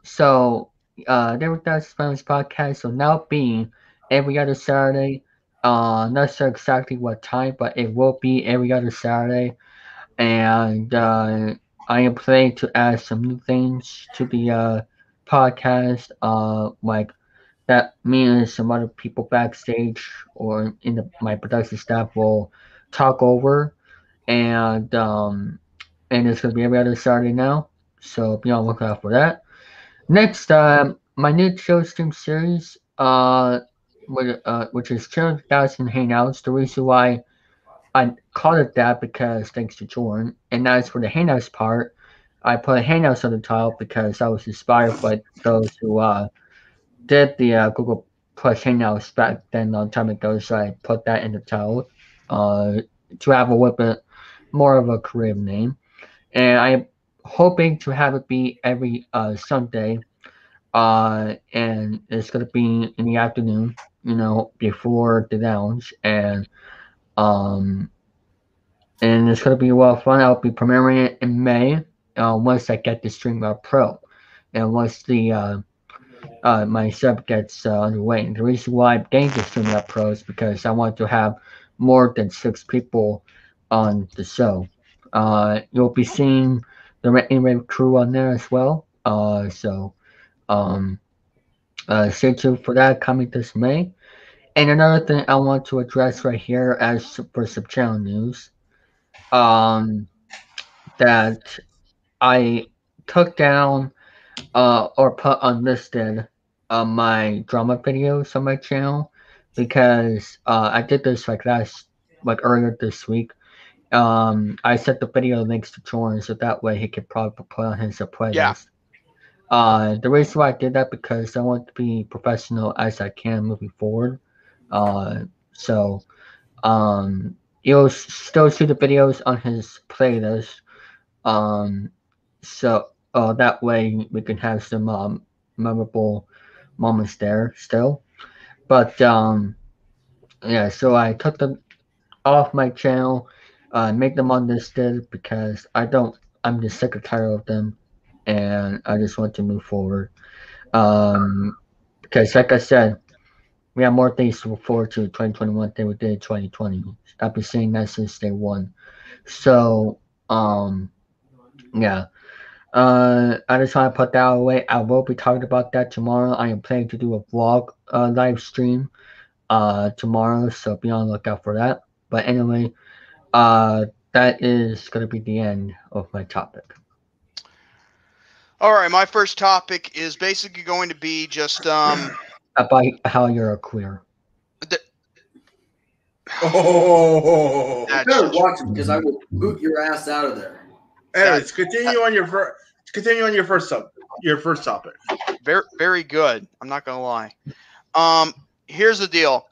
so uh, David Daz's Moms podcast will now be every other Saturday. Uh, not sure exactly what time, but it will be every other Saturday. And uh, I am planning to add some new things to the uh, podcast, uh, like that me and some other people backstage or in the, my production staff will talk over. And um, and it's gonna be every other Saturday now, so be on lookout for that. Next, um, my new show stream series, uh, which, uh, which is Children Thousand Hangouts. The reason why I called it that because thanks to Jordan, and that's for the Hangouts part. I put Hangouts on the title because I was inspired by those who uh, did the uh, Google Plus Hangouts back then a long time ago, so I put that in the title uh, to have a little bit more of a creative name. And I'm hoping to have it be every uh, Sunday, uh, and it's gonna be in the afternoon, you know, before the lounge, and um, and it's gonna be a lot of fun. I'll be premiering it in May, uh, once I get the StreamYard Pro, and once the uh, uh, my sub gets uh, underway. And the reason why I'm getting the StreamYard Pro is because I want to have more than six people on the show. Uh, you'll be seeing the Rave crew on there as well. Uh, so um, stay tuned for that coming this May. And another thing I want to address right here as for some channel news. Um, that I took down uh, or put unlisted uh, my drama videos on my channel because uh, I did this like last like earlier this week. Um, I set the video links to Jordan so that way he could probably put on his playlist. Yeah. Uh, the reason why I did that because I want to be professional as I can moving forward. Uh, so um, you'll still see the videos on his playlist. Um, so uh, that way we can have some um, memorable moments there still. But um, yeah, so I took them off my channel, uh, make them unlisted because I don't. I'm just sick and tired of them, and I just want to move forward. Um, because like I said, we have more things to look forward to 2021 than we did in 2020. I've been saying that since day one. So um, yeah. Uh, I just want to put that away. I will be talking about that tomorrow. I am planning to do a vlog uh, live stream uh, tomorrow, so be on the lookout for that. But anyway, uh, that is going to be the end of my topic. All right, my first topic is basically going to be just um About how you're a queer. Oh, that's better watch it because I will boot your ass out of there. anyways, continue on your first. Continue on your first sub. Your first topic. very very good. I'm not gonna lie. Um, here's the deal.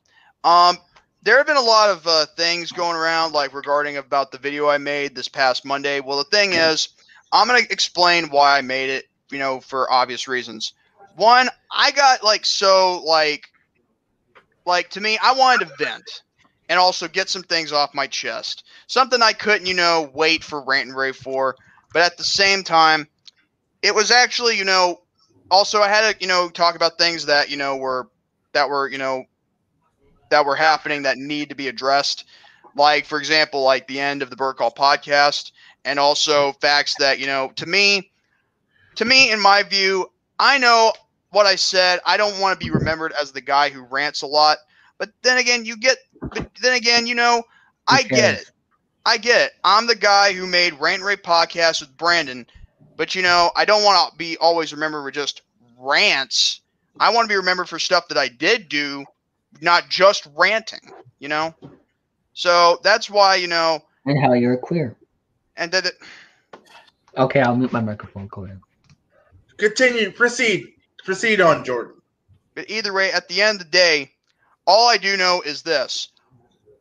Um, there have been a lot of uh, things going around, like regarding about the video I made this past Monday. Well, the thing is, I'm gonna explain why I made it. You know, for obvious reasons. One, I got like so like, like to me, I wanted to vent and also get some things off my chest. Something I couldn't, you know, wait for rant and rave for. But at the same time, it was actually, you know, also I had to, you know, talk about things that, you know, were that were, you know, that were happening that need to be addressed. Like, for example, like the end of the Burt Call podcast, and also facts that, you know, to me, to me, in my view, I know what I said. I don't want to be remembered as the guy who rants a lot. But then again, you get, but then again, you know, I Who get it. I get it. I'm the guy who made Rant and Rave podcast with Brandon, but you know, I don't want to be always remembered for just rants. I want to be remembered for stuff that I did do, not just ranting. You know, so that's why you know, And how you're a queer. and that. It, Okay, I'll mute my microphone. Go ahead. Continue. Proceed. Proceed on, Jordan. But either way, at the end of the day, all I do know is this.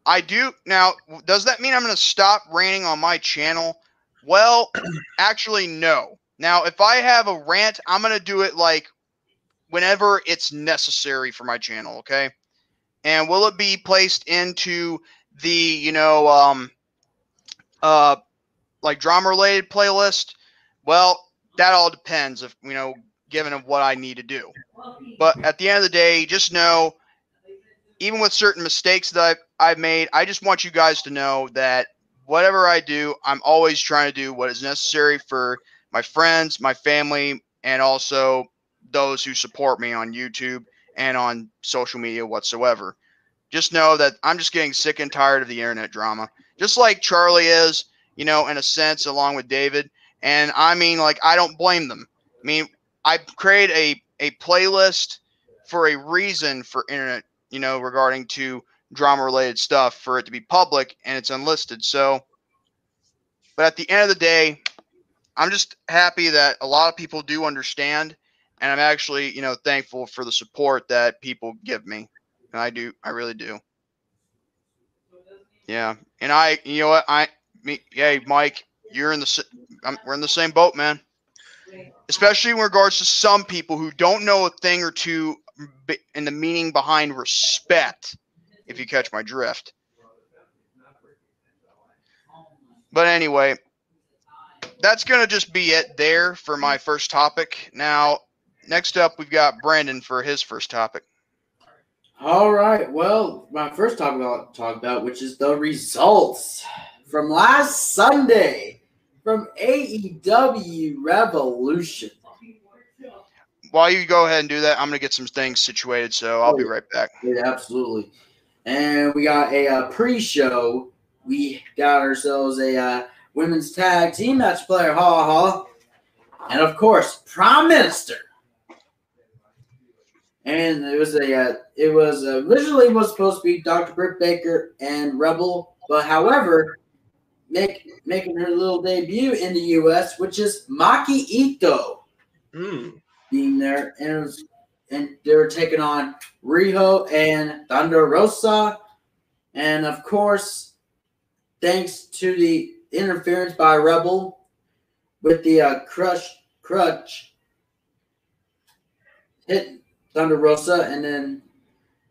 I do now. Does that mean I'm going to stop ranting on my channel? Well, actually, no. Now, if I have a rant, I'm going to do it like whenever it's necessary for my channel. Okay. And will it be placed into the you know um uh like drama related playlist? Well, that all depends if you know given of what I need to do. But at the end of the day, just know, even with certain mistakes that I've, I've made, I just want you guys to know that whatever I do, I'm always trying to do what is necessary for my friends, my family, and also those who support me on YouTube and on social media whatsoever. Just know that I'm just getting sick and tired of the internet drama. Just like Charlie is, you know, in a sense, along with David. And I mean, like, I don't blame them. I mean, I create a a playlist for a reason for internet, you know, regarding to drama related stuff for it to be public and it's unlisted. So, but at the end of the day, I'm just happy that a lot of people do understand, and I'm actually, you know, thankful for the support that people give me. And I do, I really do. Yeah, and I, you know what, I, me, hey, Mike, you're in the, I'm, we're in the same boat, man especially in regards to some people who don't know a thing or two in the meaning behind respect, if you catch my drift. But anyway, that's going to just be it there for my first topic. Now, next up, we've got Brandon for his first topic. All right. Well, my first topic I'll talk about, which is the results from last Sunday from AEW Revolution. While you go ahead and do that, I'm going to get some things situated, so I'll be right back. Yeah, absolutely. And we got a uh, pre-show. We got ourselves a uh, women's tag team match player, ha ha, and of course, Prime Minister. And it was a, uh, it was uh, originally was supposed to be Dr. Britt Baker and Rebel, but however, make, making her little debut in the U.S., which is Maki Ito Mm. being there, and it was, and they were taking on Riho and Thunder Rosa, and of course, thanks to the interference by Rebel with the uh, crush crutch, hit Thunder Rosa, and then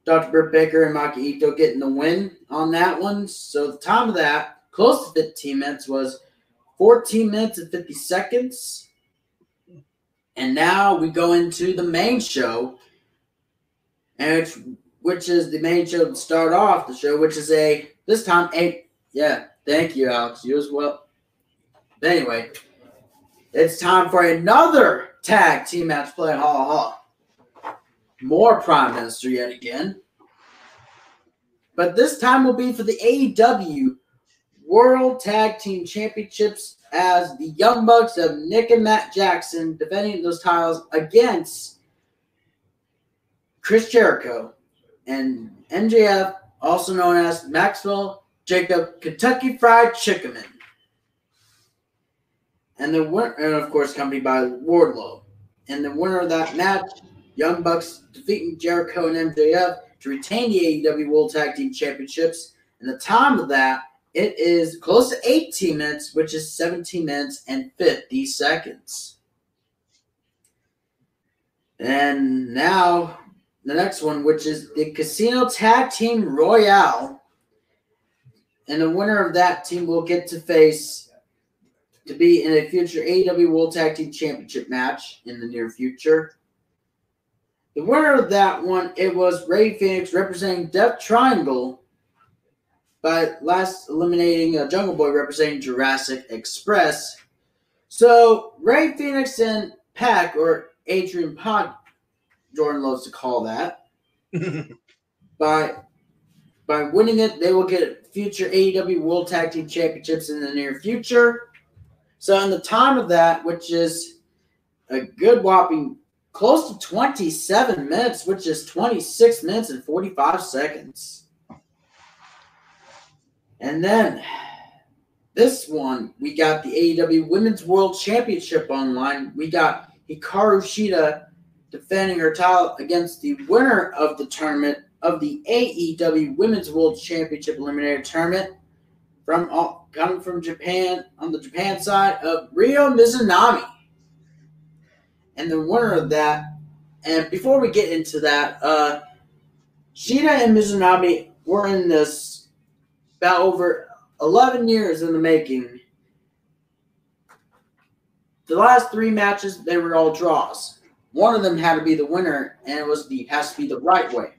Dr. Britt Baker and Maki Ito getting the win on that one. So the time of that, close to 15 minutes, was 14 minutes and 50 seconds. And now we go into the main show, and which is the main show to start off the show, which is a this time a yeah. Thank you, Alex. You as well. But anyway, it's time for another tag team match play. Ha ha. More Prime Minister yet again. But this time will be for the AEW World Tag Team Championships as the Young Bucks of Nick and Matt Jackson defending those titles against Chris Jericho and MJF, also known as Maxwell Jacob Kentucky Fried Chickaman. And the winner, and of course, accompanied by Wardlow. And the winner of that match, Young Bucks defeating Jericho and MJF to retain the AEW World Tag Team Championships. And the time of that, it is close to 18 minutes, which is 17 minutes and 50 seconds. And now the next one, which is the Casino Tag Team Royale. And the winner of that team will get to face to be in a future AEW World Tag Team Championship match in the near future. The winner of that one, it was Rey Fenix representing Death Triangle by last eliminating uh, Jungle Boy representing Jurassic Express. So Rey Fenix and PAC, or Adrian Pod, Jordan loves to call that, by by winning it, they will get future AEW World Tag Team Championships in the near future. So in the time of that, which is a good whopping close to 27 minutes, which is 26 minutes and 45 seconds. And then this one, we got the AEW Women's World Championship online. We got Hikaru Shida defending her title against the winner of the tournament of the AEW Women's World Championship Eliminator Tournament from all, coming from Japan on the Japan side of Ryo Mizunami. And the winner of that, and before we get into that, uh, Shida and Mizunami were in this about over 11 years in the making. The last three matches, they were all draws. One of them had to be the winner, and it was the has to be the right way.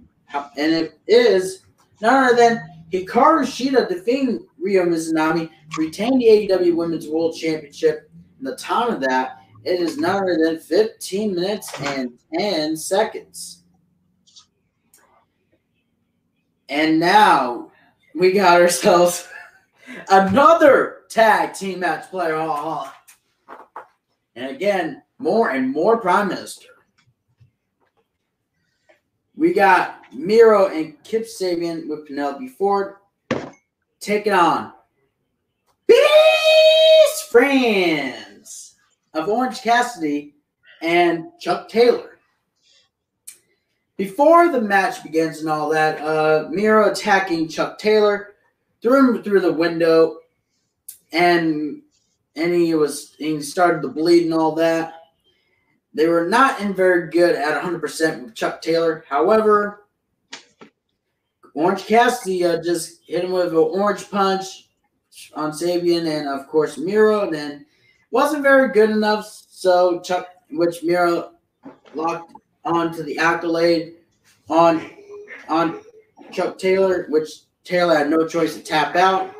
And it is none other than Hikaru Shida defeating Ryo Mizunami to retain the AEW Women's World Championship. And the time of that, it is none other than 15 minutes and 10 seconds. And now we got ourselves another tag team match player. And again, more and more Prime Minister. We got Miro and Kip Sabian with Penelope Ford taking on Beast Friends of Orange Cassidy and Chuck Taylor. Before the match begins and all that, uh, Miro attacking Chuck Taylor, threw him through the window, and and he was he started to bleed and all that. They were not in very good at 100% with Chuck Taylor. However, Orange Cassidy uh, just hit him with an orange punch on Sabian and of course Miro. And then wasn't very good enough, so Chuck, which Miro locked onto the accolade on on Chuck Taylor, which Taylor had no choice to tap out.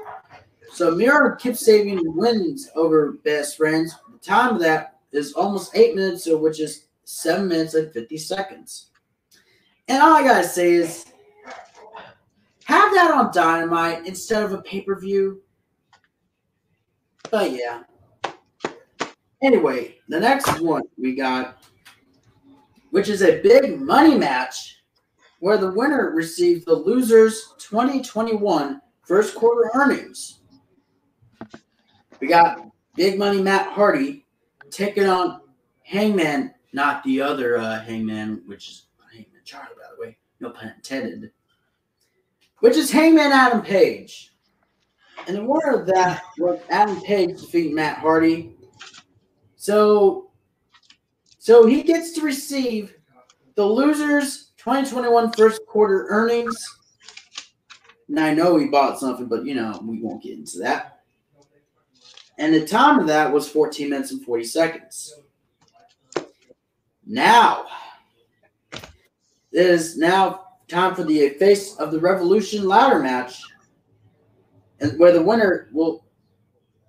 So Miro Kip Sabian wins over Best Friends. The time of that is almost eight minutes, so which is seven minutes and 50 seconds. And all I gotta say is have that on Dynamite instead of a pay-per-view. But yeah. Anyway, the next one we got, which is a big money match, where the winner receives the losers 2021 first quarter earnings. We got big money Matt Hardy taking on Hangman, not the other uh, Hangman, which is Hangman Charlie, by the way, no pun intended, which is Hangman Adam Page. And the winner of that was Adam Page defeating Matt Hardy. So, so he gets to receive the losers 2021 first quarter earnings. And I know he bought something, but you know, we won't get into that. And the time of that was 14 minutes and 40 seconds. Now, it is now time for the face of the Revolution ladder match, and where the winner will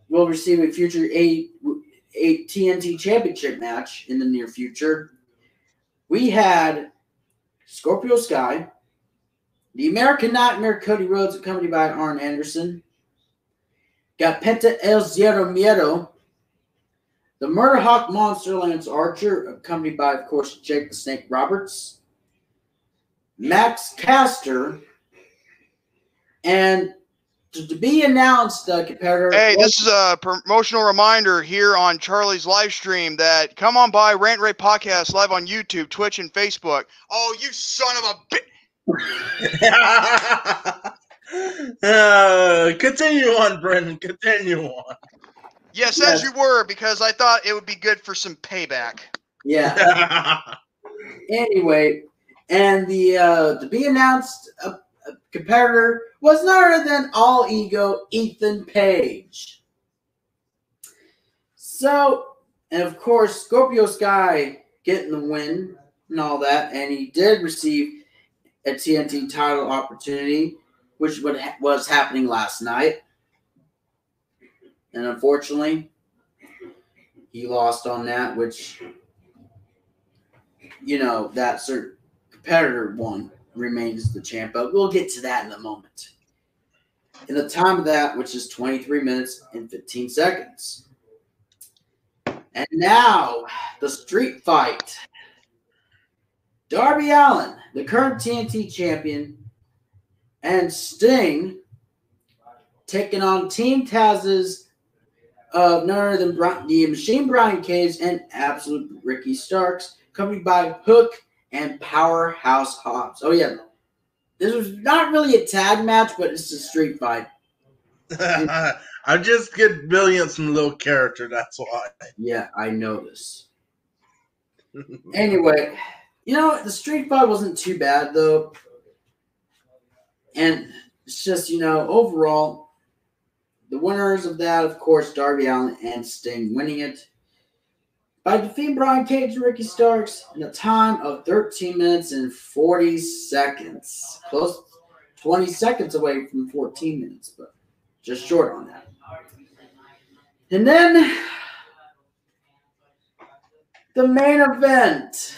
will receive a future a, a TNT championship match in the near future. We had Scorpio Sky, the American Nightmare Cody Rhodes, accompanied by Arn Anderson. Got Penta El Zero Miedo, the Murder Hawk Monster Lance Archer, accompanied by, of course, Jake the Snake Roberts, Max Caster, and to, to be announced, uh, competitor. Hey, this is a promotional reminder here on Charlie's live stream that come on by Rant Ray Podcast live on YouTube, Twitch, and Facebook. Oh, you son of a bitch! uh, continue on, Brendan. Continue on. Yes, Yes. as you were, because I thought it would be good for some payback. Yeah. anyway, and the uh, to be announced uh, uh, competitor was none other than All Ego Ethan Page. So, and of course, Scorpio Sky getting the win and all that, and he did receive a TNT title opportunity, which was happening last night, and unfortunately, he lost on that, which you know, that certain competitor one remains the champ, but we'll get to that in a moment. In the time of that, which is 23 minutes and 15 seconds. And now, the street fight. Darby Allin, the current TNT champion, and Sting taking on Team Taz's of none other than Bri- the Machine Brian Cage and Absolute Ricky Starks accompanied by Hook and Powerhouse Hobbs. Oh yeah, this was not really a tag match, but it's a street fight. I just get billions from little character. That's why. Yeah, I know this. Anyway, you know the street fight wasn't too bad though, and it's just you know overall, the winners of that, of course, Darby Allen and Sting winning it by defeating Brian Cage and Ricky Starks in a time of 13 minutes and 40 seconds. Close 20 seconds away from 14 minutes, but just short on that. And then the main event.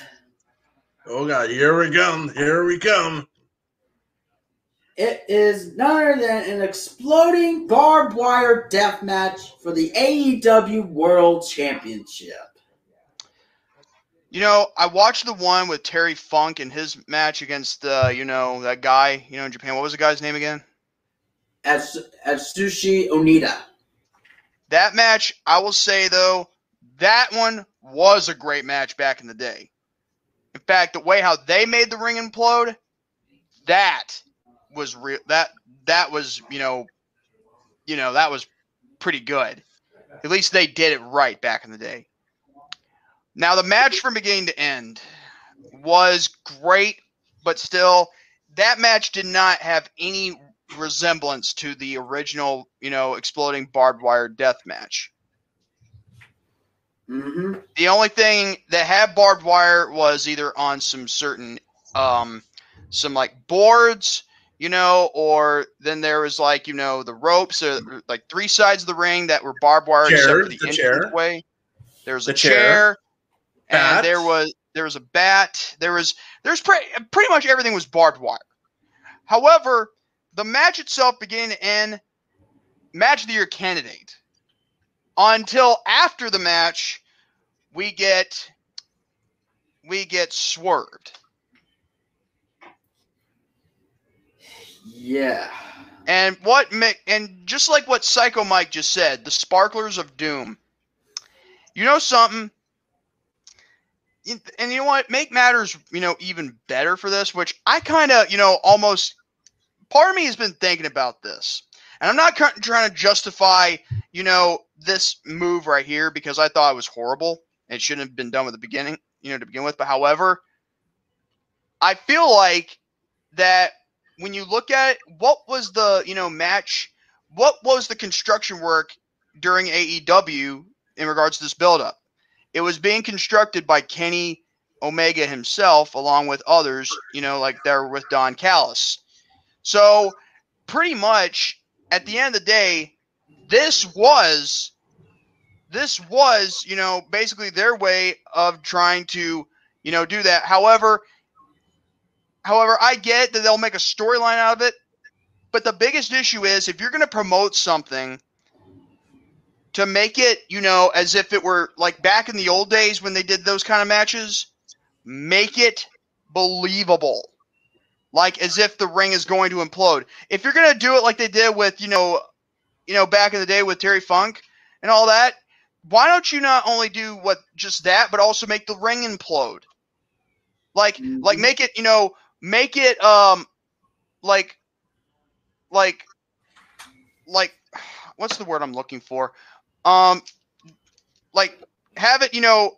Oh God, here we come. Here we come. It is none other than an exploding barbed wire death match for the AEW World Championship. You know, I watched the one with Terry Funk and his match against, uh, you know, that guy, you know, in Japan. What was the guy's name again? At, Atsushi Onita. That match, I will say though, that one was a great match back in the day. In fact, the way how they made the ring implode, that was real. That that was you know, you know that was pretty good. At least they did it right back in the day. Now the match from beginning to end was great, but still, that match did not have any resemblance to the original, you know, exploding barbed wire death match. hmm The only thing that had barbed wire was either on some certain, um, some like boards, you know, or then there was like you know the ropes, or like three sides of the ring that were barbed wire except for the, the chair. way. There was The a chair. chair, Bat. and there was there was a bat. There was there's pretty pretty much everything was barbed wire. However, the match itself, began to end, match of the year candidate. until after the match we get we get swerved. Yeah. And what Mick and just like what Psycho Mike just said, the sparklers of doom. You know something? And you know what? Make matters, you know, even better for this, which I kind of, you know, almost part of me has been thinking about this. And I'm not trying to justify, you know, this move right here because I thought it was horrible. It shouldn't have been done at the beginning, you know, to begin with. But however, I feel like that when you look at it, what was the you know match? What was the construction work during AEW in regards to this buildup? It was being constructed by Kenny Omega himself, along with others, you know, like they're with Don Callis. So pretty much at the end of the day, this was this was, you know, basically their way of trying to, you know, do that. However, However, I get that they'll make a storyline out of it, but the biggest issue is if you're going to promote something to make it, you know, as if it were like back in the old days when they did those kind of matches, make it believable. Like as if the ring is going to implode. If you're going to do it like they did with, you know, you know, back in the day with Terry Funk and all that, why don't you not only do what just that, but also make the ring implode? Like, like Mhm. make it, you know, make it um like like like what's the word I'm looking for? Um like have it, you know,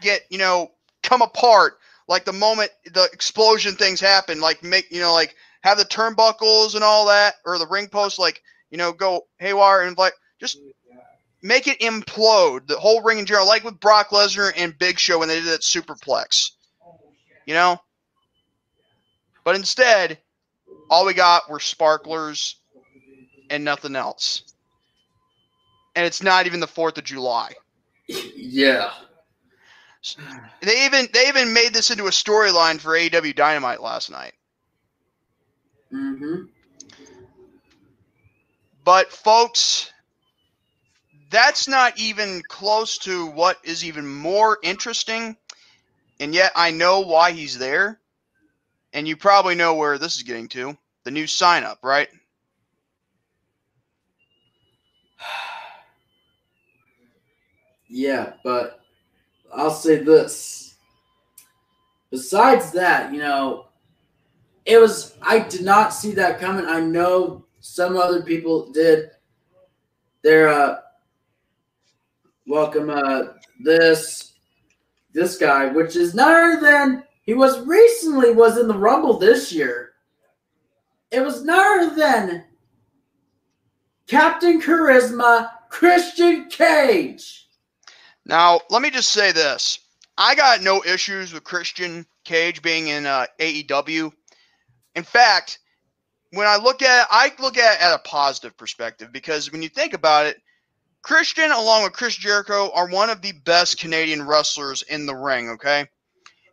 get, you know, come apart like the moment the explosion things happen, like make, you know, like have the turnbuckles and all that or the ring post like, you know, go haywire and like just make it implode the whole ring in general, like with Brock Lesnar and Big Show when they did that superplex. You know? But instead, all we got were sparklers and nothing else. And it's not even the 4th of July. Yeah. They even they even made this into a storyline for AEW Dynamite last night. Mm-hmm. But folks, that's not even close to what is even more interesting. And yet I know why he's there. And you probably know where this is getting to. The new sign up, right? Yeah, but I'll say this. Besides that, you know, it was I did not see that coming. I know some other people did. They're uh welcome uh this this guy, which is none other than he was recently was in the Rumble this year. It was none other than Captain Charisma Christian Cage. Now, let me just say this. I got no issues with Christian Cage being in uh, AEW. In fact, when I look at it, I look at it at a positive perspective because when you think about it, Christian, along with Chris Jericho, are one of the best Canadian wrestlers in the ring, okay?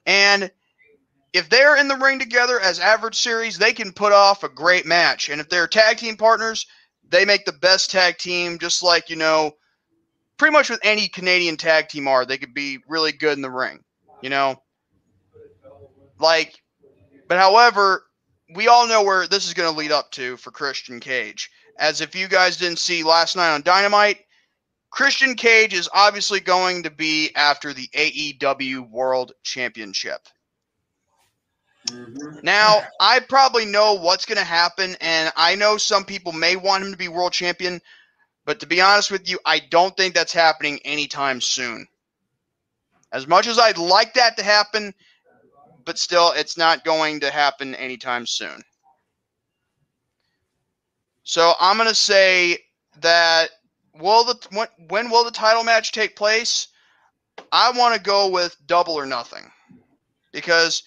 And if they're in the ring together as average series, they can put off a great match. And if they're tag team partners, they make the best tag team, just like, you know, pretty much with any Canadian tag team are. They could be really good in the ring, you know? Like, but however, we all know where this is going to lead up to for Christian Cage. As if you guys didn't see last night on Dynamite, Christian Cage is obviously going to be after the AEW World Championship. Mhm. Now, I probably know what's going to happen, and I know some people may want him to be world champion, but to be honest with you, I don't think that's happening anytime soon. As much as I'd like that to happen, but still, it's not going to happen anytime soon. So I'm going to say that will the when, when will the title match take place? I want to go with double or nothing because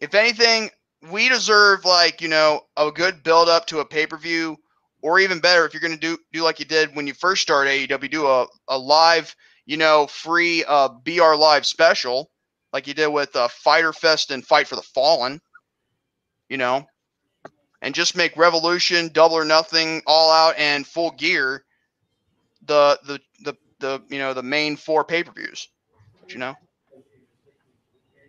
if anything, we deserve like you know a good build up to a pay per view, or even better, if you're going to do do like you did when you first started AEW, do a, a live you know free uh, BR live special like you did with uh, Fyter Fest and Fight for the Fallen, you know, and just make Revolution double or nothing all out and full gear the the the the you know the main four pay per views. You know.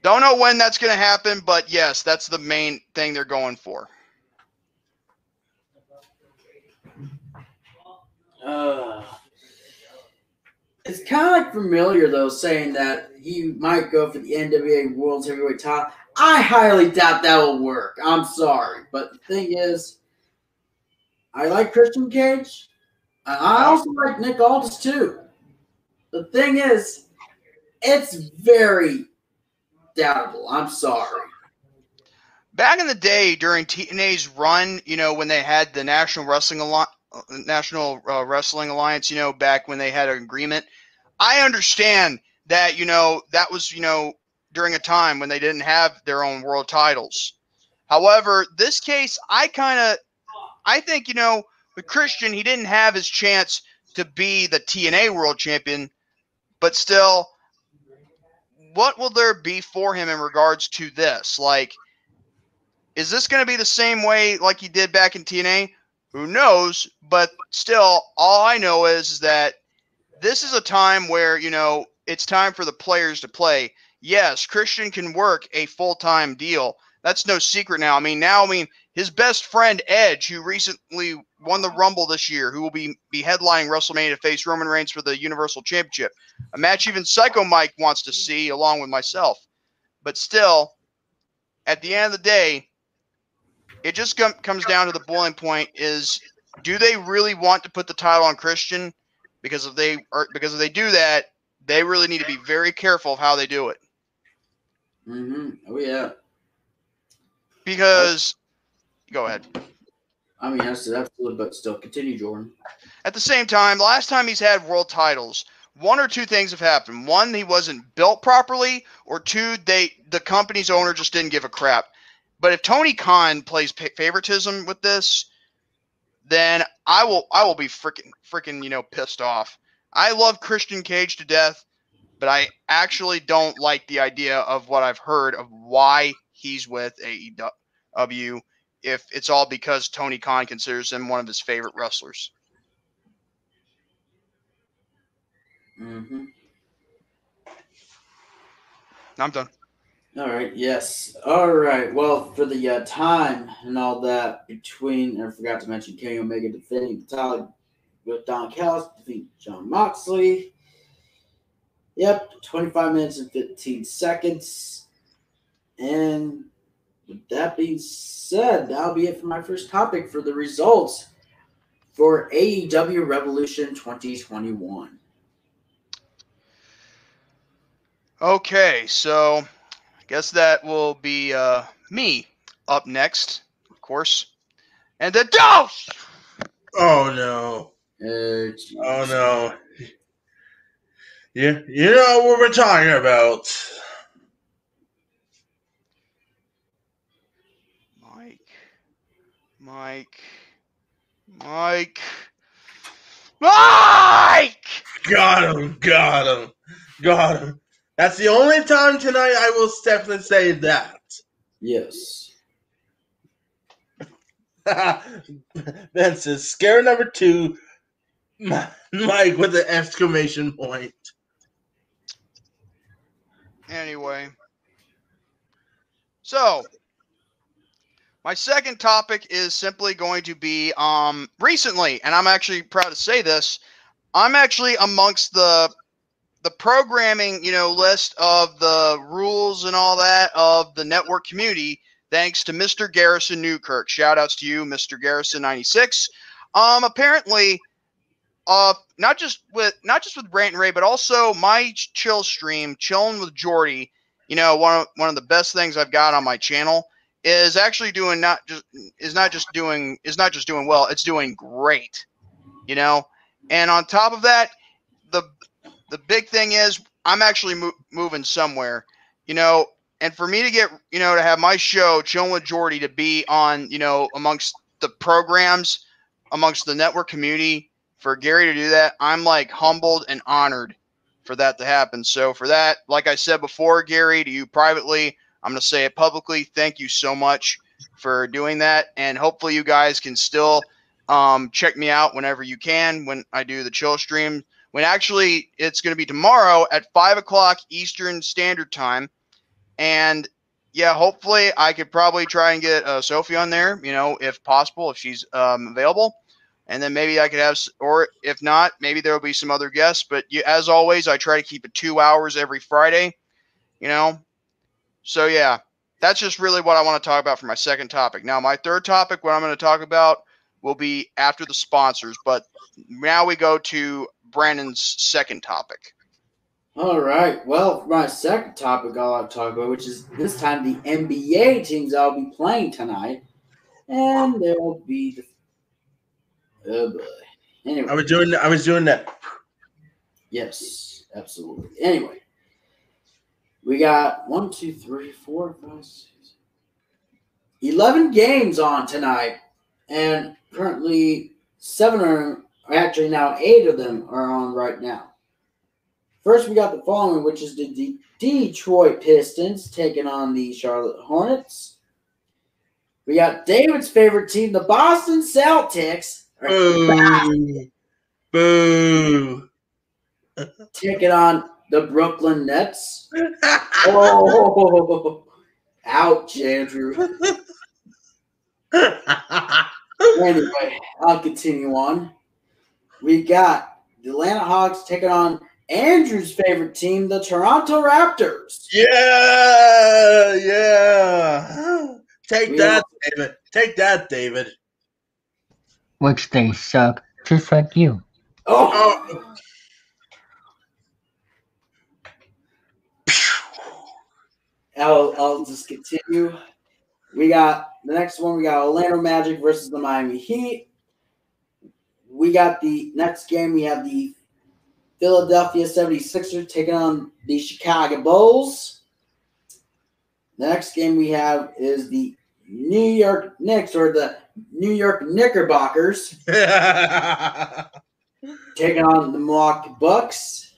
Don't know when that's going to happen, but yes, that's the main thing they're going for. Uh, it's kind of like familiar though, saying that he might go for the NWA World Heavyweight Title. I highly doubt that will work. I'm sorry, but the thing is, I like Christian Cage. I also like Nick Aldis too. The thing is, it's very doubtable. I'm sorry. Back in the day during TNA's run, you know, when they had the National Wrestling Alliance, National uh, Wrestling Alliance, you know, back when they had an agreement, I understand that, you know, that was, you know, during a time when they didn't have their own world titles. However, this case, I kind of, I think, you know, with Christian, he didn't have his chance to be the TNA World Champion, but still, what will there be for him in regards to this? Like, is this going to be the same way like he did back in TNA? Who knows? But still, all I know is, that this is a time where, you know, it's time for the players to play. Yes, Christian can work a full time deal. That's no secret now. I mean, now, I mean, his best friend Edge, who recently won the Rumble this year, who will be, be headlining WrestleMania to face Roman Reigns for the Universal Championship, a match even Psycho Mike wants to see, along with myself. But still, at the end of the day, it just com- comes down to the boiling point: is do they really want to put the title on Christian? Because if they are, because if they do that, they really need to be very careful of how they do it. Mm-hmm. Oh yeah. Because, go ahead. I mean, that's absolutely, but still, continue, Jordan. At the same time, the last time he's had world titles, one or two things have happened. One, he wasn't built properly, or two, they the company's owner just didn't give a crap. But if Tony Khan plays favoritism with this, then I will I will be freaking freaking you know pissed off. I love Christian Cage to death, but I actually don't like the idea of what I've heard of why he's with AEW if it's all because Tony Khan considers him one of his favorite wrestlers. Mm-hmm. I'm done. All right. Yes. All right. Well, for the uh, time and all that between, I forgot to mention Kenny Omega defending the title with Don Callis defeating Jon Moxley. Yep, 25 minutes and 15 seconds. And with that being said, that'll be it for my first topic for the results for AEW Revolution 2021. Okay, so guess that will be uh, me up next, of course. And the dose! Oh no! Uh, Oh no! You you know what we're talking about? Mike. Mike. Mike. Mike! Got him! Got him! Got him! That's the only time tonight I will definitely say that. Yes. Vince is scare number two. Mike with an exclamation point. Anyway. So, my second topic is simply going to be um recently, and I'm actually proud to say this, I'm actually amongst the the programming, you know, list of the rules and all that of the network community thanks to Mr. Garrison Newkirk. Shout outs to you, Mr. Garrison 96. Um apparently uh not just with not just with Rant and Rave, but also my chill stream, chilling with Jordy, you know, one of one of the best things I've got on my channel is actually doing not just is not just doing is not just doing well, it's doing great. You know? And on top of that, the big thing is I'm actually mo- moving somewhere, you know, and for me to get, you know, to have my show chilling with Jordy to be on, you know, amongst the programs, amongst the network community, for Gary to do that, I'm like humbled and honored for that to happen. So for that, like I said before, Gary, to you privately, I'm going to say it publicly. Thank you so much for doing that, and hopefully you guys can still Um, check me out whenever you can when I do the chill stream. When actually it's going to be tomorrow at five o'clock Eastern Standard Time, and yeah, hopefully I could probably try and get uh, Sophie on there. You know, if possible, if she's um, available, and then maybe I could have, or if not, maybe there will be some other guests. But you, as always, I try to keep it two hours every Friday. You know, so yeah, that's just really what I want to talk about for my second topic. Now, my third topic, what I'm going to talk about, will be after the sponsors. But now we go to Brandon's second topic. All right. Well, for my second topic I'll have to talk about, which is this time the NBA teams I'll be playing tonight. And there will be the. Oh, boy. Anyway. I was doing. I was doing that. Yes, absolutely. Anyway, we got one, two, three, four, five, six, 11 games on tonight, and currently seven are actually now eight of them are on right now. First, we got the following, which is the D- Detroit Pistons taking on the Charlotte Hornets. We got David's favorite team, the Boston Celtics, Boo. Boo. taking on the Brooklyn Nets. Oh, ouch, Andrew. Anyway, I'll continue on. We got the Atlanta Hawks taking on Andrew's favorite team, the Toronto Raptors. yeah, yeah. Take We that, David. Take that, David. Which they suck, just like you. Oh, Oh, I'll, I'll just continue. We got the next one. We got Orlando Magic versus the Miami Heat. We got the next game. We have the Philadelphia 76ers taking on the Chicago Bulls. The next game we have is the New York Knicks or the New York Knickerbockers taking on the Milwaukee Bucks.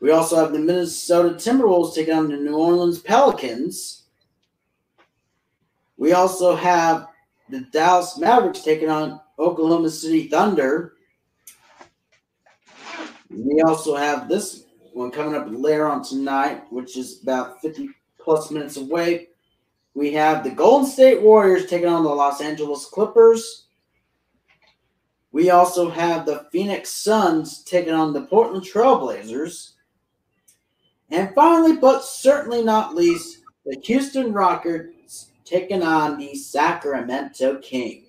We also have the Minnesota Timberwolves taking on the New Orleans Pelicans. We also have the Dallas Mavericks taking on Oklahoma City Thunder. We also have this one coming up later on tonight, which is about 50 plus minutes away. We have the Golden State Warriors taking on the Los Angeles Clippers. We also have the Phoenix Suns taking on the Portland Trailblazers. And finally, but certainly not least, the Houston Rockets taking on the Sacramento Kings.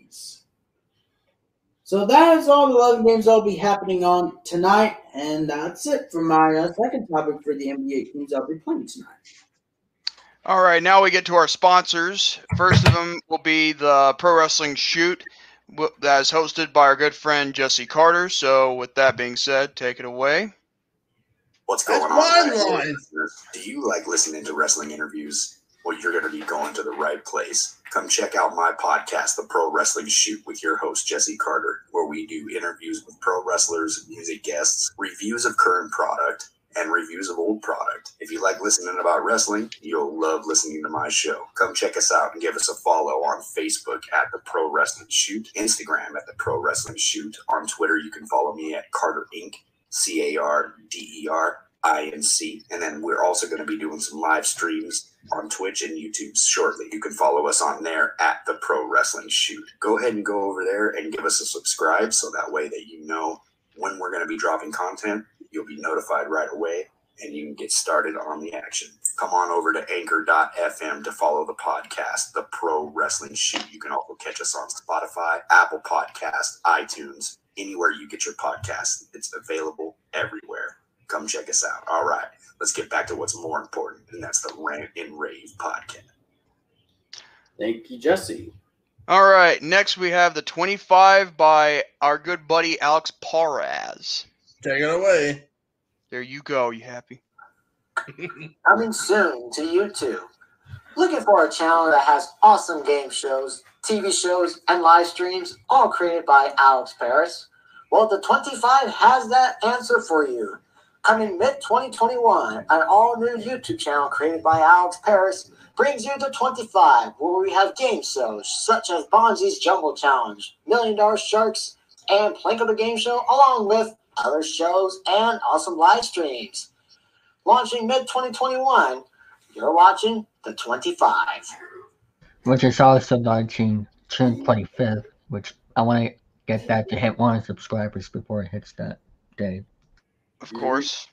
So that is all the 11 games that'll be happening on tonight. And that's it for my uh, second topic for the NBA teams I'll be playing tonight. All right, now we get to our sponsors. First of them will be the Pro Wrestling Shoot that is hosted by our good friend Jesse Carter. So, with that being said, take it away. What's That's going on? my wrestling line. Do you like listening to wrestling interviews? Well, you're going to be going to the right place. Come check out my podcast, The Pro Wrestling Shoot, with your host, Jesse Carter, where we do interviews with pro wrestlers, music guests, reviews of current product, and reviews of old product. If you like listening about wrestling, you'll love listening to my show. Come check us out and give us a follow on Facebook at The Pro Wrestling Shoot, Instagram at The Pro Wrestling Shoot. On Twitter, you can follow me at Carter Inc. C A R D E R I N C. And then we're also going to be doing some live streams on Twitch and YouTube shortly. You can follow us on there at the Pro Wrestling Shoot. Go ahead and go over there and give us a subscribe so that way that you know when we're going to be dropping content. You'll be notified right away and you can get started on the action. Come on over to anchor.fm to follow the podcast, The Pro Wrestling Shoot. You can also catch us on Spotify, Apple Podcast, iTunes, anywhere you get your podcast. It's available everywhere. Come check us out. All right, let's get back to what's more important, and that's the Rant and Rave podcast. Thank you, Jesse. All right, next we have the 25 by our good buddy Alex Paraz. Take it away. There you go. You happy? Coming soon to YouTube. Looking for a channel that has awesome game shows, TV shows, and live streams, all created by Alex Paris? Well, the 25 has that answer for you. Coming mid 2021, an all new YouTube channel created by Alex Paris brings you to 25, where we have game shows such as Bonzi's Jungle Challenge, Million Dollar Sharks, and Plank of the Game Show, along with other shows and awesome live streams. Launching mid 2021, you're watching the 25. which is also launching June 25th, which I want to get that to hit one subscribers before it hits that day. Of course.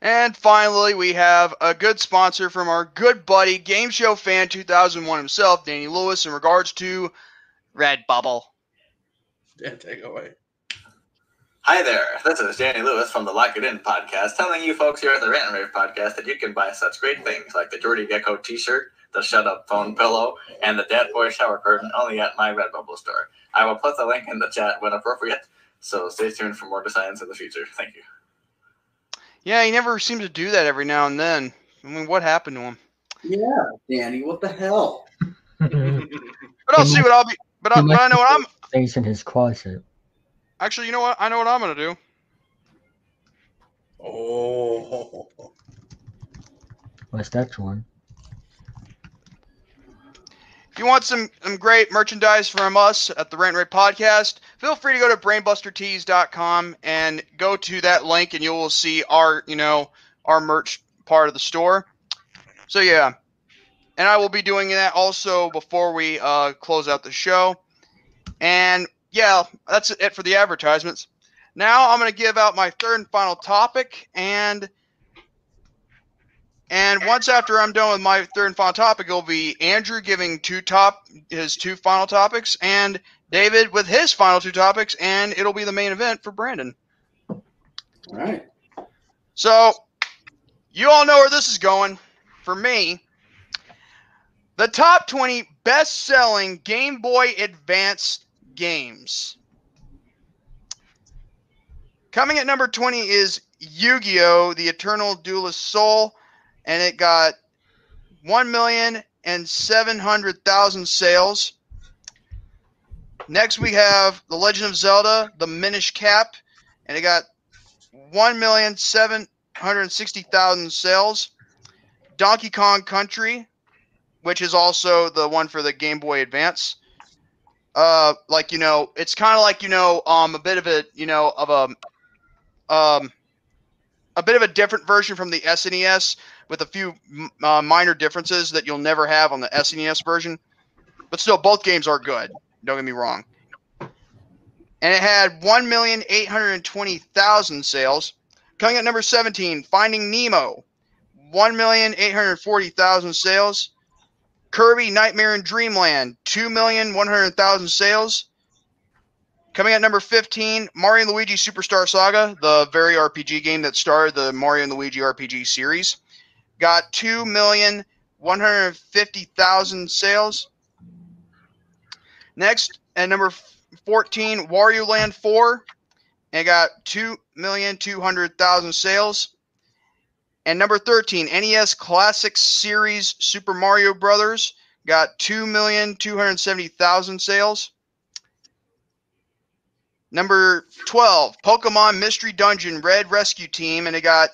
And finally, we have a good sponsor from our good buddy, Game Show Fan 2001 himself, Danny Lewis, in regards to Redbubble. Dan, take away. Hi there, this is Danny Lewis from the Lock It In podcast, telling you folks here at the Rant and Rave podcast that you can buy such great things like the Jordy Gecko t-shirt, the Shut Up Phone pillow, and the Dad Boy shower curtain only at my Redbubble store. I will put the link in the chat when appropriate, so stay tuned for more designs in the future. Thank you. Yeah, he never seems to do that every now and then. I mean, what happened to him? Yeah, Danny, what the hell? But I'll see what I'll be. But I, He but I know what I'm. Stays in his closet. Actually, you know what? I know what I'm gonna do. Oh. What's that one? If you want some, some great merchandise from us at the Rent Rate Podcast, feel free to go to brainbustertees.com and go to that link, and you will see our, you know, our merch part of the store. So yeah, and I will be doing that also before we uh, close out the show. And yeah, that's it for the advertisements. Now I'm going to give out my third and final topic, and and once after I'm done with my third and final topic, it'll be Andrew giving two top his two final topics, and David with his final two topics, and it'll be the main event for Brandon. All right. So you all know where this is going. For me, the top 20 best-selling Game Boy Advance games. Coming at number 20 is Yu-Gi-Oh! The Eternal Duelist Soul, and it got 1 million and 700,000 sales. Next we have The Legend of Zelda: The Minish Cap, and it got 1,760,000 sales. Donkey Kong Country, which is also the one for the Game Boy Advance. Uh, like you know, it's kind of like you know, um, a bit of a you know of a, um, a bit of a different version from the SNES with a few uh, minor differences that you'll never have on the SNES version. But still, both games are good. Don't get me wrong. And it had 1,820,000 sales. Coming at number 17, Finding Nemo, 1,840,000 sales. Kirby Nightmare in Dreamland, 2,100,000 sales. Coming at number 15, Mario and Luigi Superstar Saga, the very RPG game that started the Mario and Luigi RPG series, got 2,150,000 sales. Next, at number 14, Wario Land 4, and it got 2,200,000 sales. And number 13, NES Classic Series Super Mario Brothers got 2,270,000 sales. Number 12, Pokemon Mystery Dungeon Red Rescue Team, and it got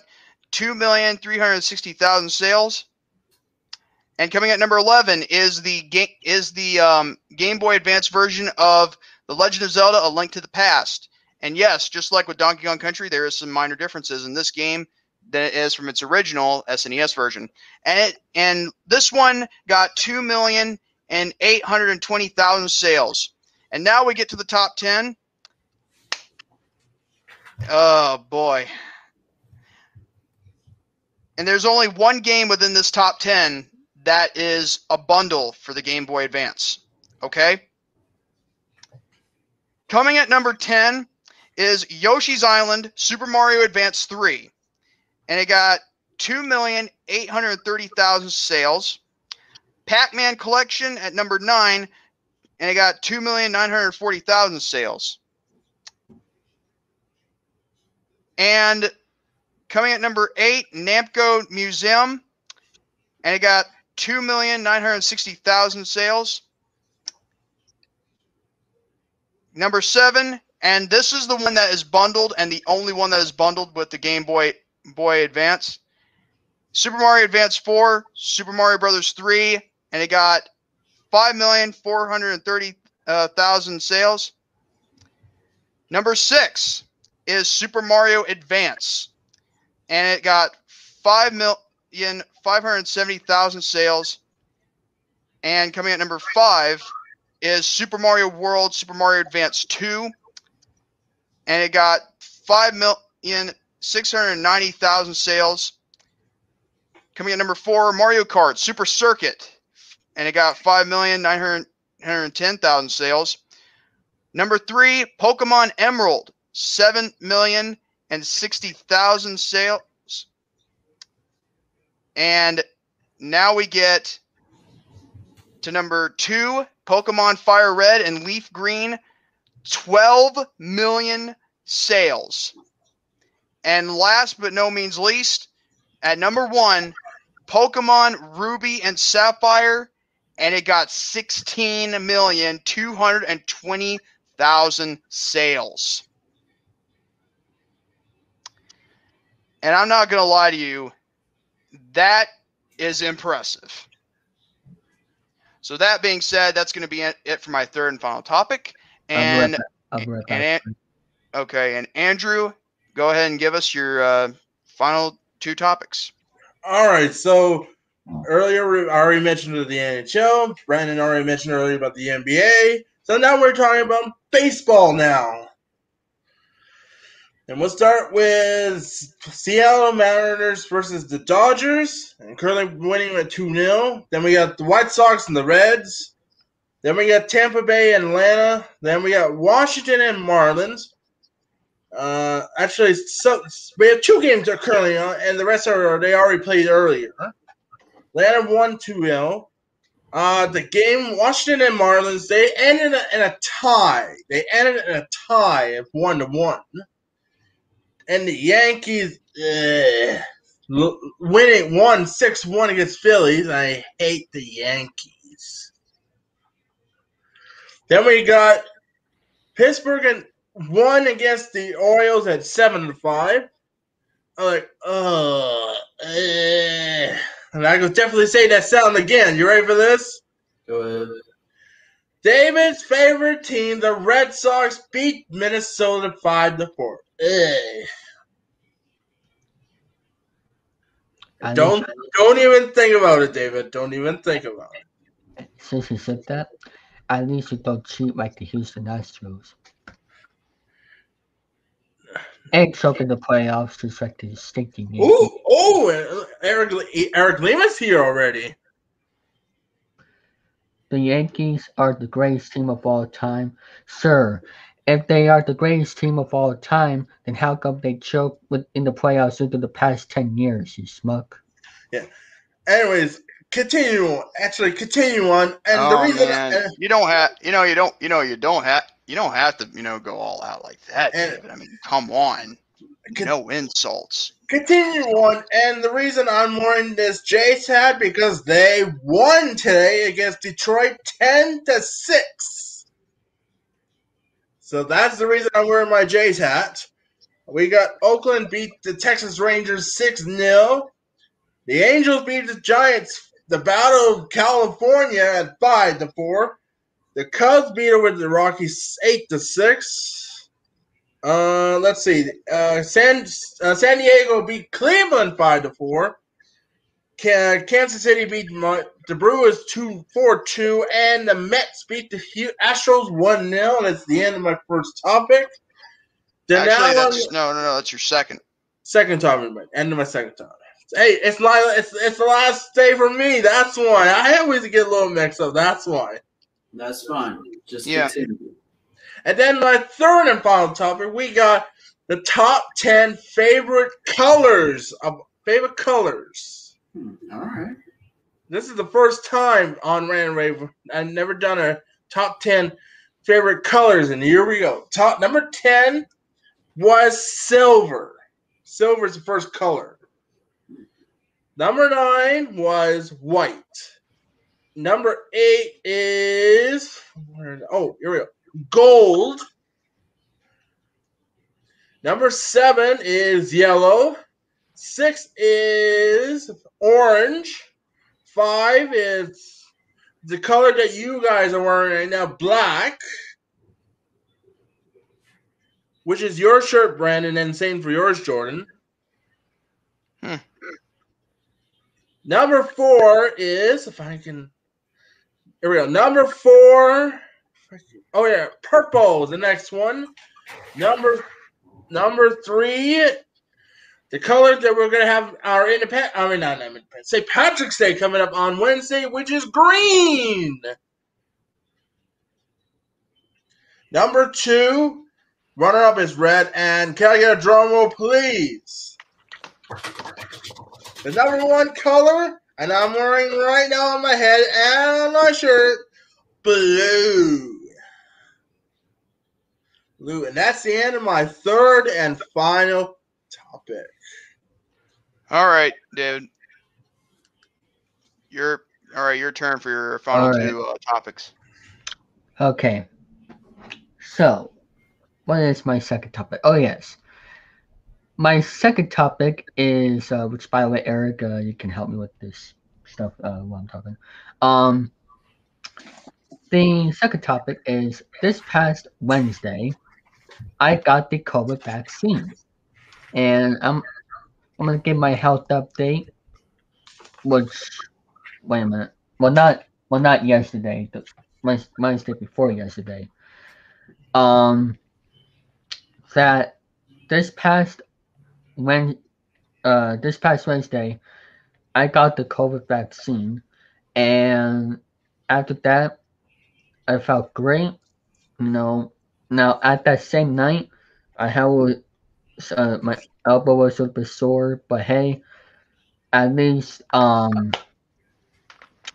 2,360,000 sales. And coming at number 11 is the game is the um, Game Boy Advance version of The Legend of Zelda: A Link to the Past. And yes, just like with Donkey Kong Country, there is some minor differences in this game than it is from its original SNES version. And it, and this one got two million and eight hundred and twenty thousand sales. And now we get to the top ten. Oh boy. And there's only one game within this top 10 that is a bundle for the Game Boy Advance. Okay? Coming at number 10 is Yoshi's Island Super Mario Advance 3. And it got 2,830,000 sales. Pac Man Collection at number 9. And it got 2,940,000 sales. And coming at number eight, Namco Museum, and it got two million nine hundred sixty thousand sales. Number seven, and this is the one that is bundled, and the only one that is bundled with the Game Boy Boy Advance. Super Mario Advance 4, Super Mario Brothers 3, and it got 5,430,000 uh, sales. Number six is Super Mario Advance, and it got 5,570,000 sales. And coming at number five is Super Mario World Super Mario Advance 2, and it got 5,690,000 sales. Coming at number four, Mario Kart Super Circuit, and it got 5,910,000 sales. Number three, Pokemon Emerald, 7,060,000 sales. And now we get to number two, Pokemon Fire Red and Leaf Green, 12 million sales. And last but no means least, at number one, Pokemon Ruby and Sapphire, and it got 16,220,000 sales. And I'm not going to lie to you, that is impressive. So that being said, that's going to be it for my third and final topic. And I'll be right back. and okay, and Andrew, go ahead and give us your uh, final two topics. All right, so earlier I already mentioned the NHL. Brandon already mentioned earlier about the NBA. So now we're talking about baseball now. And we'll start with Seattle Mariners versus the Dodgers, and currently winning at 2 0. Then we got the White Sox and the Reds. Then we got Tampa Bay and Atlanta. Then we got Washington and Marlins. Uh, actually, so, we have two games that are currently on, and the rest are they already played earlier. Atlanta won 2 0. Uh, the game, Washington and Marlins, they ended in a tie. They ended in a tie of 1 to 1 and the Yankees uh, winning one six one against Phillies. I hate the Yankees. Then we got Pittsburgh and one against the Orioles at seven to five. I'm like, oh, uh, and I could definitely say that sound again. You ready for this? Go ahead. David's favorite team, the Red Sox, beat Minnesota five to four. Don't don't even think about it, David. Don't even think about it. since you said that, at least you don't cheat like the Houston Astros. And choke in the playoffs just like the stinking. Ooh, oh, Eric Eric Lima's here already. The Yankees are the greatest team of all time. Sir, if they are the greatest team of all time, then how come they choke with, in the playoffs into the past 10 years, you smuck? Yeah. Anyways, continue. on. Actually, continue on. And the oh reason, man, uh, you don't have, you know, you don't, you know, you don't have, you don't have to, you know, go all out like that, And- David. I mean, come on, Con- no insults. continue on. And the reason I'm wearing this Jays hat because they won today against Detroit, ten to six. So that's the reason I'm wearing my Jays hat. We got Oakland beat the Texas Rangers 6 0. The Angels beat the Giants, the Battle of California at 5 to 4. The Cubs beat over the Rockies 8 to 6. Uh, let's see. Uh, San uh, San Diego beat Cleveland 5 to 4. Kansas City beat the Brewers 2 4 2. And the Mets beat the Hu- Astros 1 0. That's the end of my first topic. Then Actually, now that's no, no, no. That's your second. Second topic, man. End of my second topic. Hey, it's my it's it's the last day for me. That's why I always get a little mixed up. That's why. That's fine. Just Yeah. continue. And then my third and final topic, we got the top ten favorite colors of favorite colors. Hmm, all right. This is the first time on Rant and Rave I've never done a top ten favorite colors, and here we go. Top number ten was silver. Silver is the first color. Number nine was white. Number eight is oh here we go. Gold. Number seven is yellow. Six is orange. Five is the color that you guys are wearing right now, black. Which is your shirt, Brandon, and same for yours, Jordan. Hmm. Number four is if I can. Here we go. Number four. Oh yeah, purple. is The next one. Number number three. The color that we're gonna have our independent. I mean, not independent. St. Patrick's Day coming up on Wednesday, which is green. Number two. Runner up is red, and can I get a drum roll, please? The number one color, and I'm wearing right now on my head and on my shirt, blue. Blue. And that's the end of my third and final topic. All right, David. Your all right. Your turn for your final right. two uh, topics. Okay. So, what is my second topic? Oh, yes. My second topic is, uh, which by the way, Eric, uh, you can help me with this stuff uh, while I'm talking. Um, the second topic is this past Wednesday, I got the COVID vaccine, and I'm I'm gonna give my health update, which wait a minute, well not well not yesterday, Wednes- Wednesday before yesterday. Um, that this past when uh this past Wednesday, I got the COVID vaccine, and after that, I felt great. You know, now at that same night, I had uh, my elbow was a little bit sore, but hey, at least um,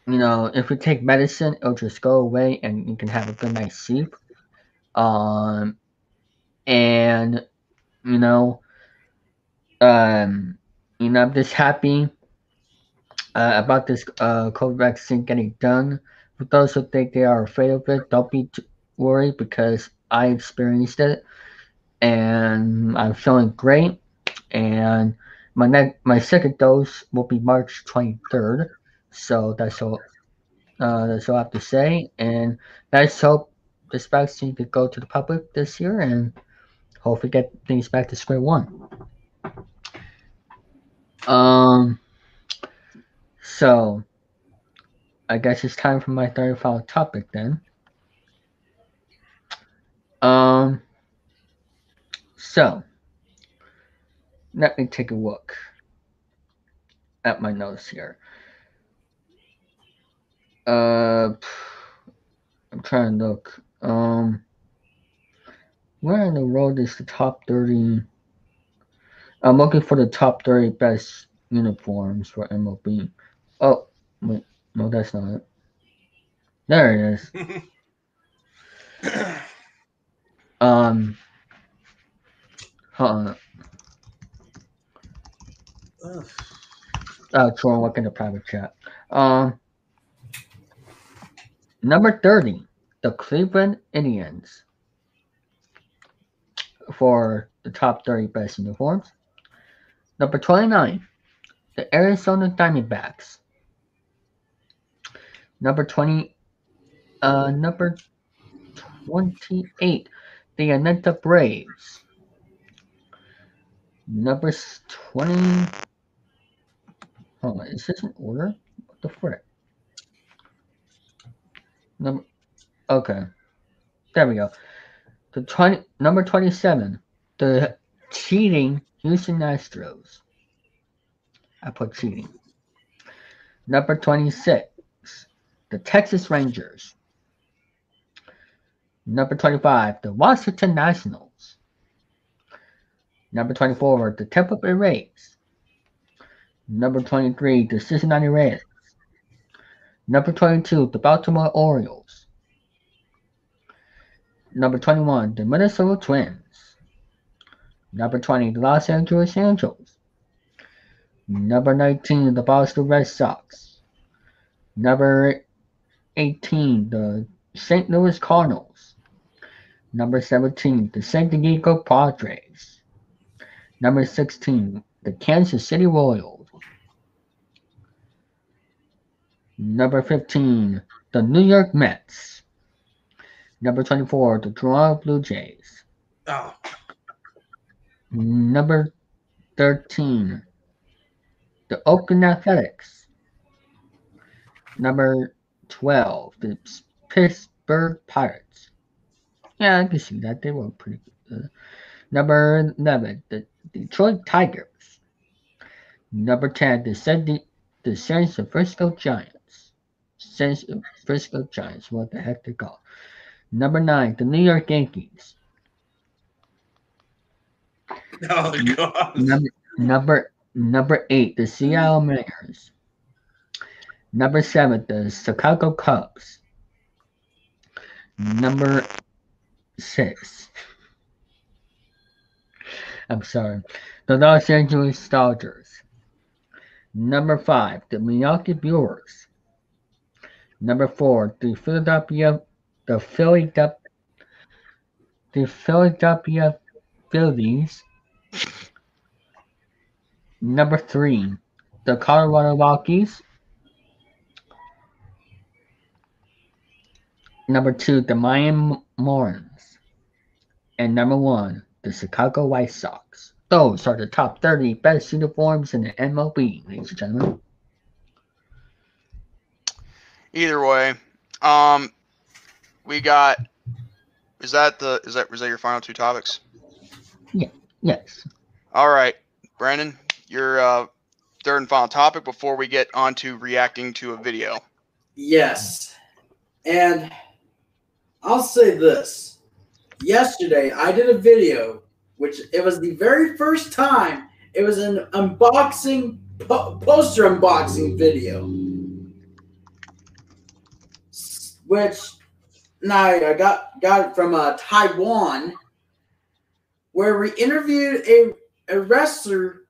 you know, if we take medicine, it'll just go away, and you can have a good night's sleep. Um, and you know, um, you know, I'm just happy uh, about this uh, COVID vaccine getting done. For those who think they are afraid of it, don't be worried because I experienced it and I'm feeling great. And my next, my second dose will be March 23rd. So that's all. Uh, that's all I have to say. And let's hope this vaccine could go to the public this year and hopefully get things back to square one. Um. So, I guess it's time for my third final topic then. Um. So, let me take a look at my notes here. Uh, I'm trying to look. Um, where in the world is the top 30? I'm looking for the top 30 best uniforms for MLB. Oh, wait, no, that's not it. There it is. Um, on. Uh, Troy, look in the private chat. Um, number 30, the Cleveland Indians for the top 30 best uniforms. Number 29, the Arizona Diamondbacks. Number 20, uh, number 28, the Atlanta Braves. Number 20. Hold on, is this in order? What the frick? Number. Okay. There we go. The 20, number 27, the cheating Houston Astros. I put cheating. Number 26, the Texas Rangers. Number 25, the Washington Nationals. Number 24, the Tampa Bay Rays. Number 23, the Cincinnati Reds. Number 22, the Baltimore Orioles. Number 21, the Minnesota Twins. Number 20, the Los Angeles Angels. Number 19, the Boston Red Sox. Number 18, the St. Louis Cardinals. Number 17, the San Diego Padres. Number 16, the Kansas City Royals. Number 15, the New York Mets. Number 24, the Toronto Blue Jays. Oh, Number 13, the Oakland Athletics. Number 12, the Pittsburgh Pirates. Yeah, I can see that. They were pretty good. Number 11, the Detroit Tigers. Number 10, the San, the San Francisco Giants. San Francisco Giants, what the heck they call. Number 9, the New York Yankees. oh God. Number number number eight, the Seattle Mariners. Number seven, the Chicago Cubs. Number six. I'm sorry. The Los Angeles Dodgers. Number five, the Milwaukee Brewers. Number four, the Philadelphia the Philadelphia the Philadelphia Phillies. Number three, the Colorado Rockies. Number two, the Miami Marlins. And number one, the Chicago White Sox. Those are the top 30 best uniforms in the MLB, ladies and gentlemen. Either way, um, we got. Is that the is that is that your final two topics? Yeah. Yes. All right, Brandon, your uh, third and final topic before we get on to reacting to a video. Yes. And I'll say this. Yesterday I did a video which it was the very first time it was an unboxing po- poster unboxing video. Which now I got got it from uh, Taiwan where we interviewed a, a wrestler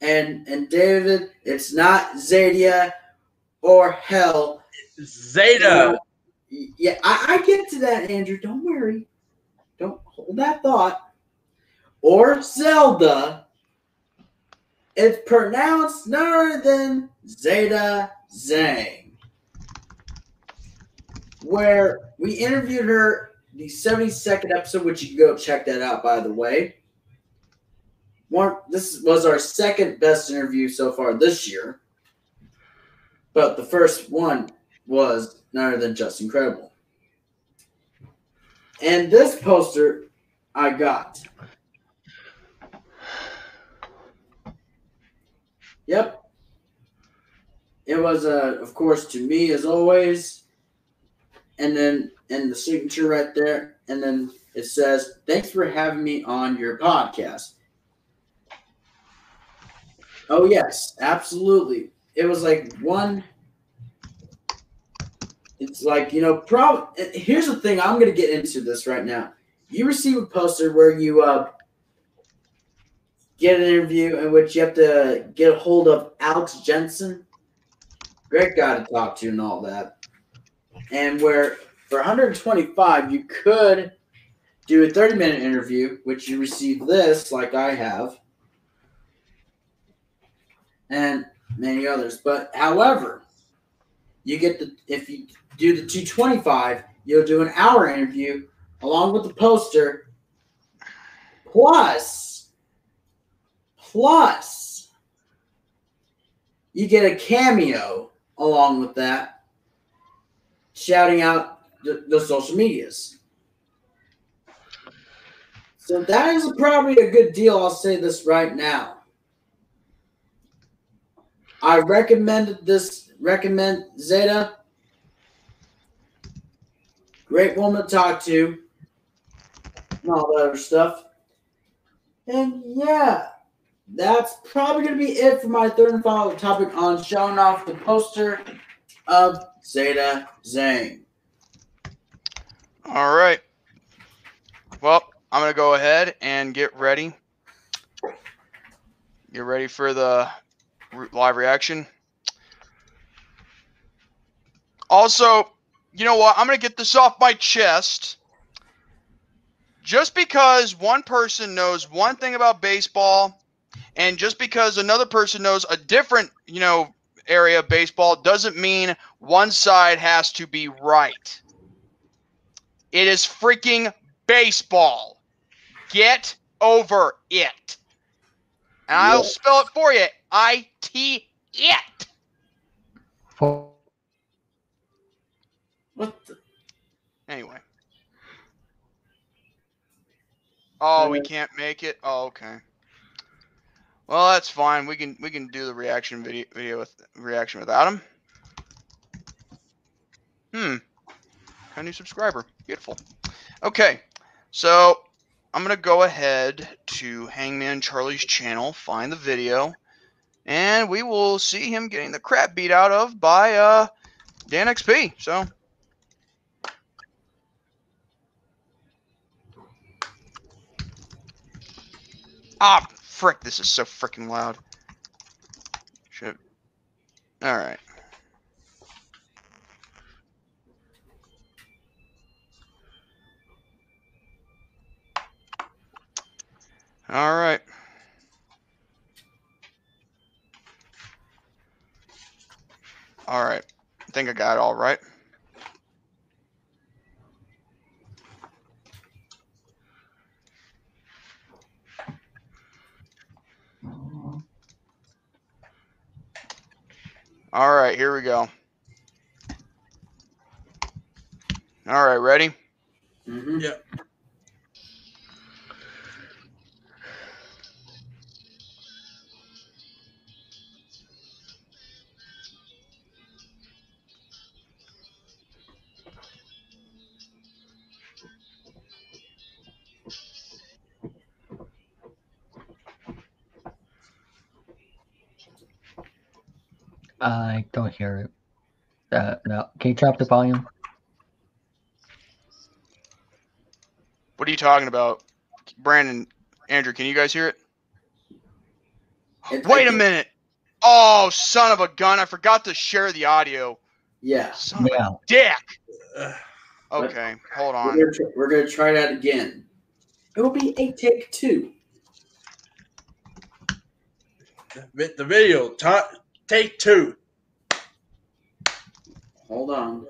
and and David it's not Zadia or Hell Zeta. yeah, I, I get to that, Andrew. Don't worry. Hold that thought. Or Zelda. It's pronounced none than Zeta Zhang. Where we interviewed her the 72nd episode, which you can go check that out, by the way. One, this was our second best interview so far this year. But the first one was none other than just incredible. And this poster I got. Yep. It was, uh, of course, to me as always. And then, and the signature right there. And then it says, Thanks for having me on your podcast. Oh, yes, absolutely. It was like one it's like you know prob here's the thing i'm going to get into this right now you receive a poster where you uh, get an interview in which you have to get a hold of alex jensen. Great guy to talk to and all that. And where for 125 you could do a 30 minute interview which you receive this like i have and many others. But however you get the if you do the 225 you'll do an hour interview along with the poster plus plus you get a cameo along with that shouting out the, the social medias. So that is probably a good deal i'll say this right now. I recommended this recommend zeta. Great woman to talk to. And all that other stuff. And yeah, that's probably going to be it for my third and final topic on showing off the poster of Zeta Zane. All right. Well, I'm gonna go ahead and get ready. Get ready for the live reaction. Also, you know what? I'm going to get this off my chest. Just because one person knows one thing about baseball And just because another person knows a different, you know, area of baseball doesn't mean one side has to be right. It is freaking baseball. Get over it. And I'll spell it for you. I T it. What the? Anyway. Oh, we can't make it. Oh, okay. Well, that's fine. We can we can do the reaction video video with reaction without him. Hmm. Got a new subscriber. Beautiful. Okay. So I'm gonna go ahead to Hangman Charlie's channel, find the video, and we will see him getting the crap beat out of by uh Dan XP. So Ah, frick, this is so freaking loud. Shit. Alright. Alright. Alright. I think I got it all right. All right, here we go. All right, ready? Mhm. Yeah. I don't hear it. Uh, no. Can you drop the volume? What are you talking about? Brandon, Andrew, can you guys hear it? It- Wait a think- minute. Oh, son of a gun. I forgot to share the audio. Yeah. Son of a dick. Okay, hold We're on. gonna, tr- we're gonna try that again. It will be a take two. vi- the video. Ta- take two. Hold on.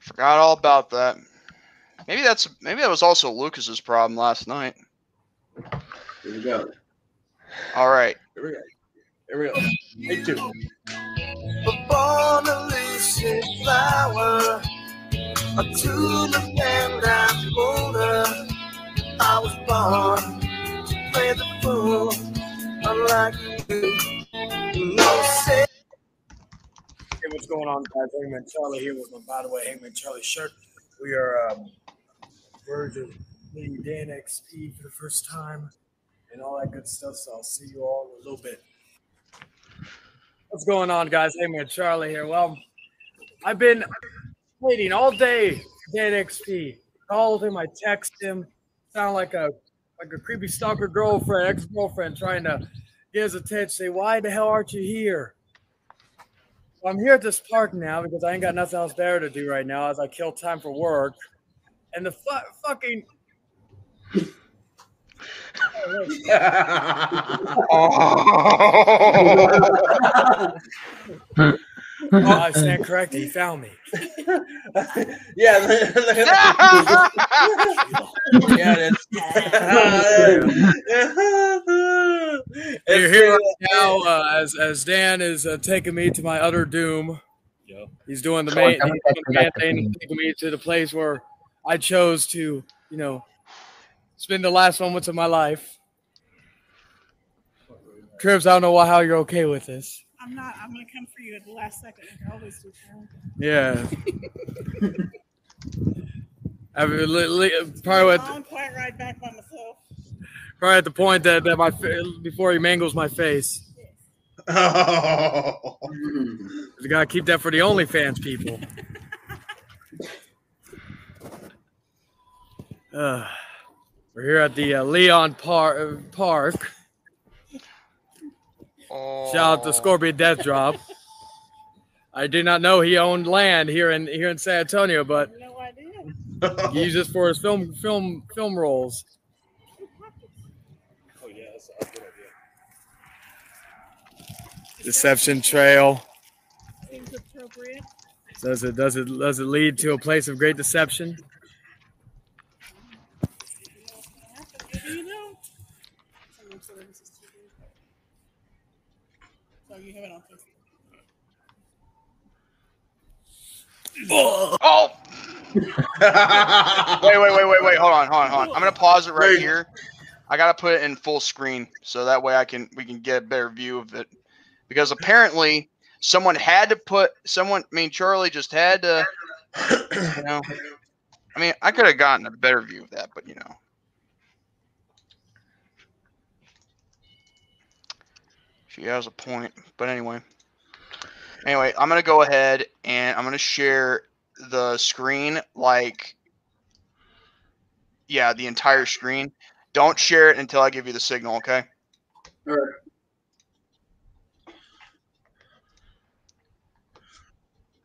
Forgot all about that. Maybe that's maybe that was also Lucas's problem last night. Here we go. All right. Here we go. Here we go. Take two. born a lucid flower, a tulip and I'm older. I was born to play the fool, unlike you. No. Hey, what's going on, guys? Hangman Charlie here with my, by the way, Hangman Charlie shirt. We are um, of meeting Dan XP for the first time and all that good stuff. So I'll see you all in a little bit. What's going on, guys? Hangman Charlie here. Well, I've been waiting all day Dan XP. Called him, I texted him. Sound like a like a creepy stalker girlfriend, ex girlfriend, trying to get his attention. Say, why the hell aren't you here? Well, I'm here at this park now because I ain't got nothing else better to do right now as I kill time for work. And the fu- fucking. Oh, I stand corrected. He found me. yeah. yeah. That's, You're here right now uh, as as Dan is uh, taking me to my utter doom. Yeah. He's doing the main, don't he's doing the to man that thing, thing. taking me to the place where I chose to, you know, spend the last moments of my life. Cribs, I don't know why, how you're okay with this. I'm not. I'm gonna come for you at the last second. I always do. Yeah. I mean, li- li- probably at, I'm quite right back by myself. Probably at the point that, that my before he mangles my face. Oh. You gotta keep that for the OnlyFans people. Uh, we're here at the uh, Leon Par- Park. Shout out to Scorpion Death Drop. I did not know he owned land here in here in San Antonio, but No idea. he uses for his film film film roles. Deception Trail. Seems appropriate. Does it does it does it lead to a place of great deception? You know. Someone said this is TV. So you have it on Oh! wait, wait, wait, wait, wait. Hold on, hold on, hold on. I'm gonna pause it right here. I gotta put it in full screen so that way I can we can get a better view of it. Because apparently someone had to put someone. I mean, Charlie just had to. You know, I mean, I could have gotten a better view of that, but you know. She has a point, but anyway. Anyway, I'm gonna go ahead and I'm gonna share the screen like yeah, the entire screen. Don't share it until I give you the signal, okay? All right.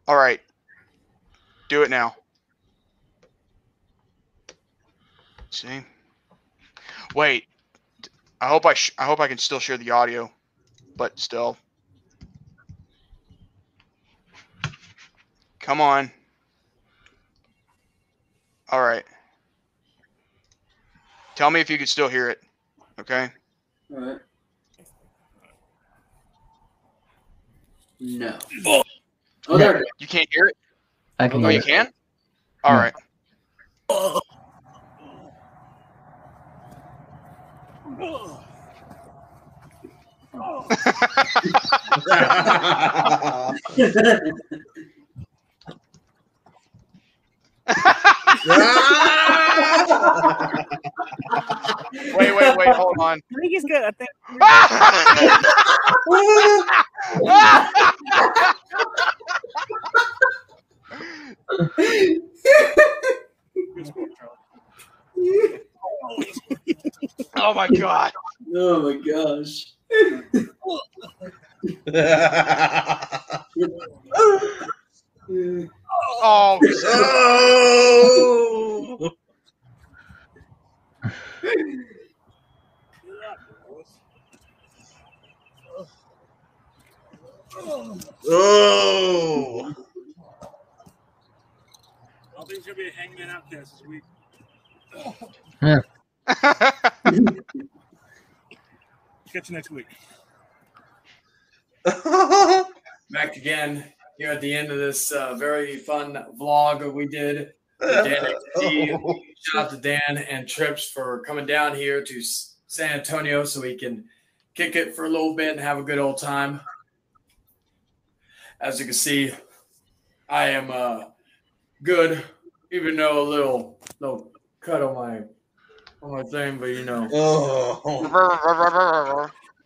All right. Do it now. See? Wait. I hope I sh- I hope I can still share the audio, but still. Come on. All right. Tell me if you can still hear it. Okay? All right. No. Oh, Oh, there. You can't hear it? I can Oh, hear you it. can? All right. Ah! Wait, wait, wait. Hold on. I think he's good. I think. oh my god. Oh my gosh. Oh. oh. Oh. I think it's gonna be a hangman outcast this week. Yeah. Catch you next week. Back again here at the end of this uh, very fun vlog that we did. With Dan XT. Shout out to Dan and Trips for coming down here to San Antonio so we can kick it for a little bit and have a good old time. As you can see, I am uh, good, even though a little little cut on my on my thing, but you know. Oh.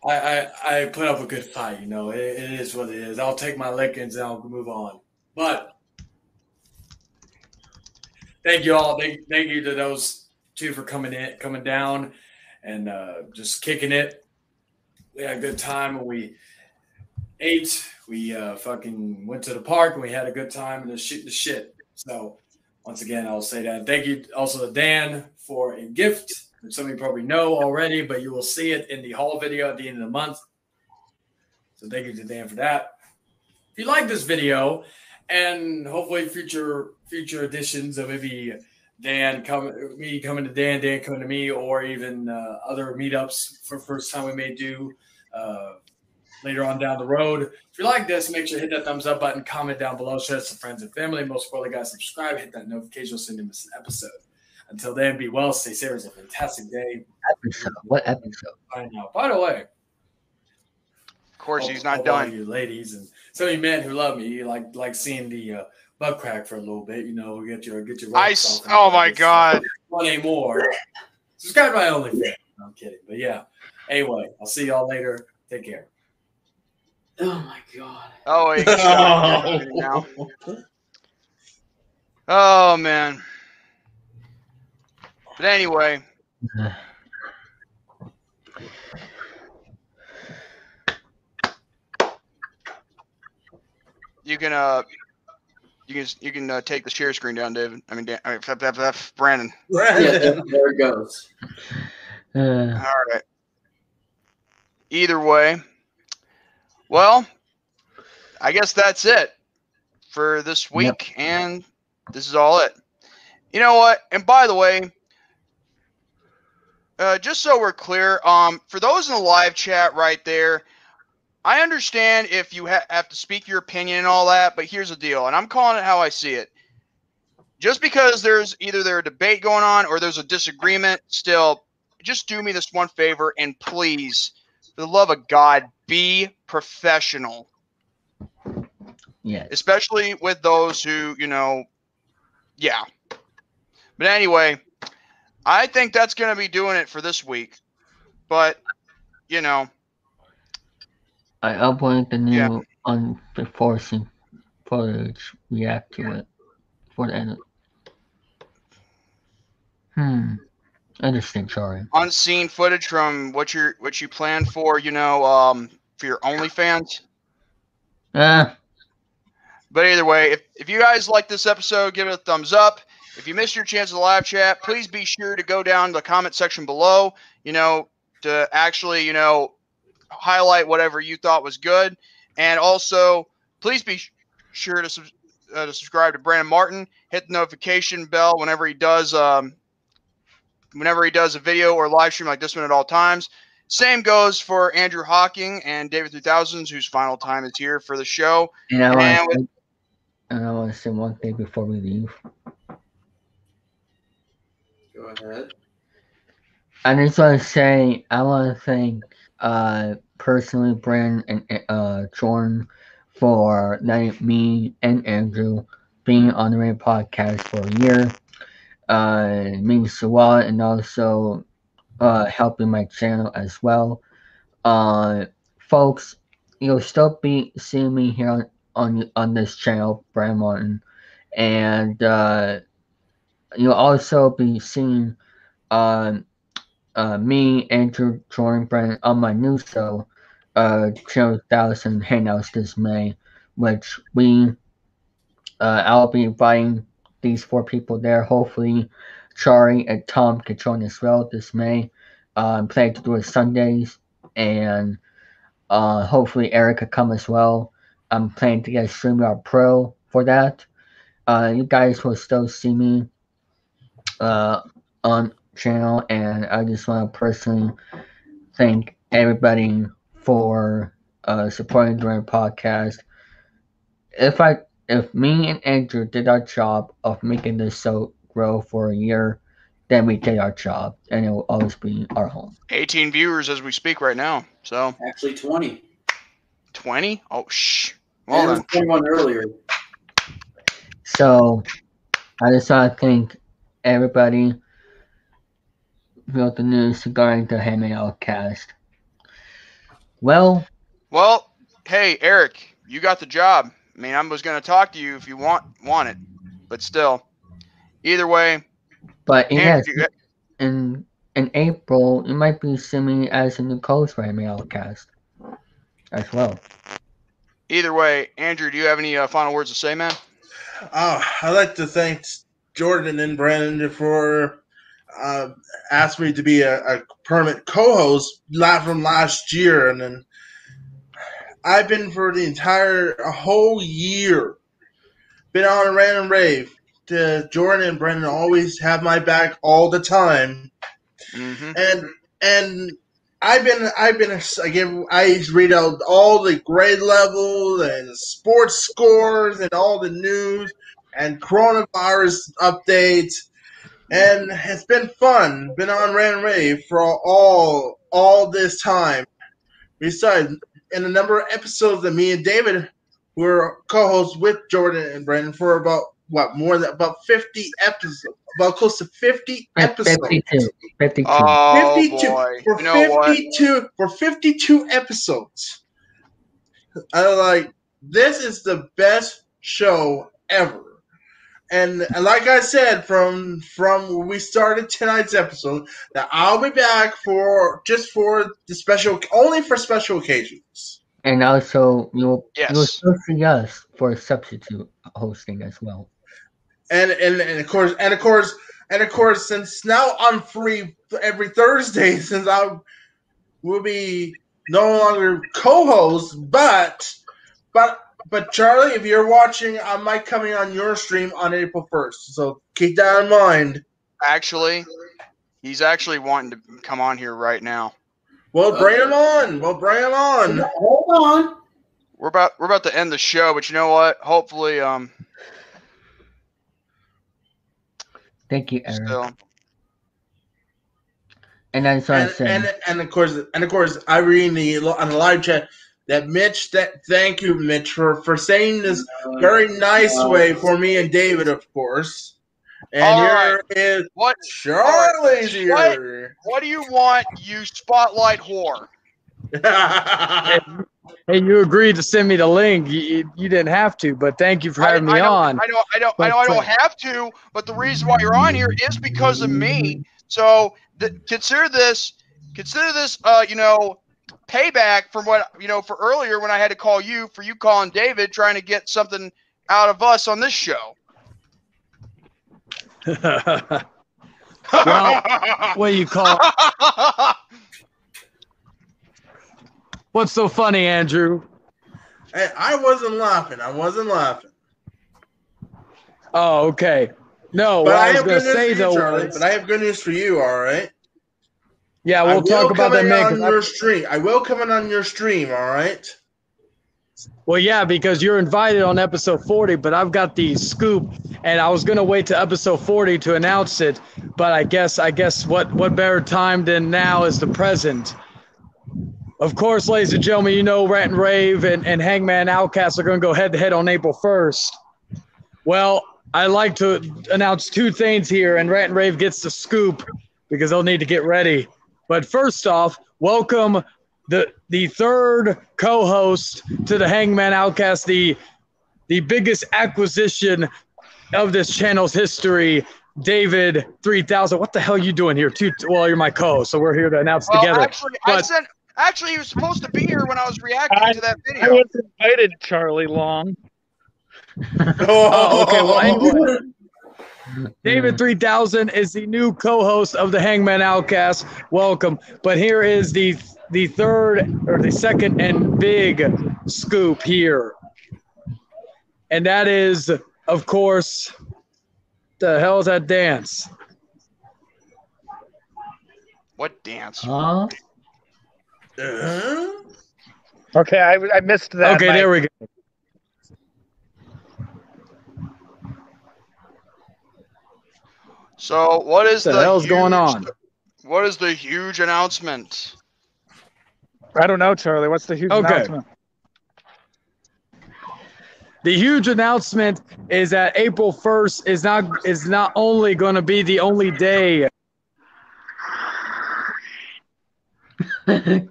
I, I, I put up a good fight, you know. It, it is what it is. I'll take my lickings and I'll move on. But thank you all. Thank, thank you to those two for coming in, coming down, and uh, just kicking it. We had a good time we ate. We uh, fucking went to the park and we had a good time and just shoot the shit. So once again, I'll say that. Thank you also to Dan for a gift some of you probably know already, but you will see it in the haul video at the end of the month. So thank you to Dan for that. If you like this video, and hopefully future future editions of maybe Dan coming, me coming to Dan, Dan coming to me, or even uh, other meetups for first time we may do uh, later on down the road. If you like this, make sure to hit that thumbs up button, comment down below, share it to friends and family. Most importantly, guys, subscribe, hit that notification so you don't miss an episode. Until then, be well, stay safe. It's a fantastic day. Episode. What episode? I know. By the way, Of course, he's not all done. You ladies and some of you men who love me, you like like seeing the uh, butt crack for a little bit. You know, get your get your. I rocks s- off and oh my God. stuff. One anymore. Subscribe to my OnlyFans. No, I'm kidding, but yeah. Anyway, I'll see y'all later. Take care. Oh my god. Oh, wait. now. Oh man. But anyway, you can uh, you can you can uh, take the share screen down, David. I mean, Dan, I mean, f- f- f- Brandon. Yeah, there, there it goes. Uh, All right. Either way, Well, I guess that's it for this week, and this is all it. You know what? And by the way, uh, just so we're clear, um, for those in the live chat right there, I understand if you ha- have to speak your opinion and all that, but here's the deal, and I'm calling it how I see it. Just because there's either there a debate going on or there's a disagreement, still, just do me this one favor and please, for the love of God, be professional. Yeah. Especially with those who, you know, yeah. But anyway, I think that's going to be doing it for this week. But, you know, I uploaded the new Yeah. unforcing footage. React to it for the end. Hmm. Interesting. Sorry. unseen footage from what you what you planned for, you know, um, for your OnlyFans. Ah. But either way, if, if you guys like this episode, give it a thumbs up. If you missed your chance of the live chat, please be sure to go down to the comment section below, you know, to actually, you know, highlight whatever you thought was good. And also, please be sh- sure to, uh, to subscribe to Brandon Martin. Hit the notification bell whenever he does um, whenever he does a video or live stream like this one at all times. Same goes for Andrew Hocking and David 3000s, whose final time is here for the show. And I want to. And I want to say one thing before we leave. Go ahead. I just want to say I want to thank uh personally Brandon and uh Jordan for letting me and Andrew being on the radio podcast for a year. Uh, means a lot, and also uh helping my channel as well. Uh, folks, you'll still be seeing me here on on, on this channel, Brandon Martin, and uh, you'll also be seeing um uh, me, Andrew, Jordan, Brennan on my new show, uh, Channel Thousand Hangouts this May, which we, uh, I'll be inviting these four people there. Hopefully, Charlie and Tom can join as well this May. I'm planning to do it Sundays, and uh, hopefully Eric could come as well. I'm planning to get StreamYard Pro for that. Uh, you guys will still see me uh, on channel, and I just want to personally thank everybody for uh, supporting during the podcast. If I, if me and Andrew did our job of making this show grow for a year, then we did our job, and it will always be our home. 18 viewers as we speak right now. So Actually, 20. 20? Oh, shh. And Well there was 21 earlier. So I just want to thank everybody about the news regarding the Hangman Outcast. Well, Well, hey, Eric, you got the job. I mean, I was going to talk to you if you want want it, but still. Either way, but yes, Andrew, in in April, you might be seeing me as a new coach for Hangman Outcast as well. either way, Andrew, do you have any uh, final words to say, man? Uh, I'd like to thank Jordan and Brandon for uh, asking me to be a, a permanent co-host la- from last year, and then I've been for the entire a whole year been on a Rant and Rave. To Jordan and Brendan always have my back all the time, Mm-hmm. and and I've been I've been I give I read out all the grade level and sports scores and all the news and coronavirus updates, and it's been fun. Been on Rant and Rave for all all this time. Besides, in a number of episodes that me and David were co-hosts with Jordan and Brandon for about what more than about fifty episodes, about close to fifty episodes. 52. 52. Oh, 52 boy. for You know what? 52 for 52 episodes. I like this is the best show ever. And, and like I said from from when we started tonight's episode, that I'll be back for just for the special only for special occasions. And also, you'll Yes. you'll still see us for substitute hosting as well. And, and and of course and of course and of course since now I'm free every Thursday since I will be no longer co-host, but but but Charlie, if you're watching, I might coming on your stream on April first. So keep that in mind. Actually, he's actually wanting to come on here right now. Well, bring him on. Well, bring him on. Hold on. We're about we're about to end the show, but you know what? Hopefully, um, Thank you, Eric. still. And I just want And, and and of course and of course I read the on the live chat that Mitch that thank you Mitch for for saying this very nice way for me and David of course. And All here is What Charlie's What? here. What do you want, you spotlight whore? Hey, you agreed to send me the link. You, you, you didn't have to, but thank you for having me I know, on. I know, I know, I know, I don't uh, have to, but the reason why you're on here is because of me. So th- consider this, consider this, uh, you know, payback from what you know for earlier when I had to call you for you calling David trying to get something out of us on this show. well, what do you call? What's so funny, Andrew? Hey, I wasn't laughing. I wasn't laughing. Oh, okay. No, but what I, I was have going good to news say for though Charlie. was, But I have good news for you. All right. Yeah, we'll talk about that man. on 'cause I- your stream. I will come in on your stream. All right. Well, yeah, because you're invited on episode 40, but I've got the scoop, and I was gonna wait to episode 40 to announce it, but I guess I guess what what better time than now is the present. Of course, ladies and gentlemen, you know Rant and Rave and, and Hangman Outcast are gonna go head to head on April 1st. Well, I like to announce two things here, and Rant and Rave gets the scoop because they'll need to get ready. But first off, welcome the the third co-host to the Hangman Outcast, the the biggest acquisition of this channel's history, David three thousand. What the hell are you doing here? Two, well, you're my co-host, so we're here to announce Well, together. actually, I But- said actually he was supposed to be here when I was reacting to that video. I video. was invited, Charlie Long. Oh, okay. Well, anyway, David 3000 is the new co-host of the Hangman Outcast. Welcome. But here is the the third or the second and big scoop here. And that is, of course, the hell is that dance? What dance? Huh? Uh-huh. Okay, I, I missed that. Okay, Mike. there we go. So what is What the, the hell's going on? What is the huge announcement? I don't know, Charlie. What's the huge Okay. announcement? The huge announcement is that April 1st is not is not only going to be the only day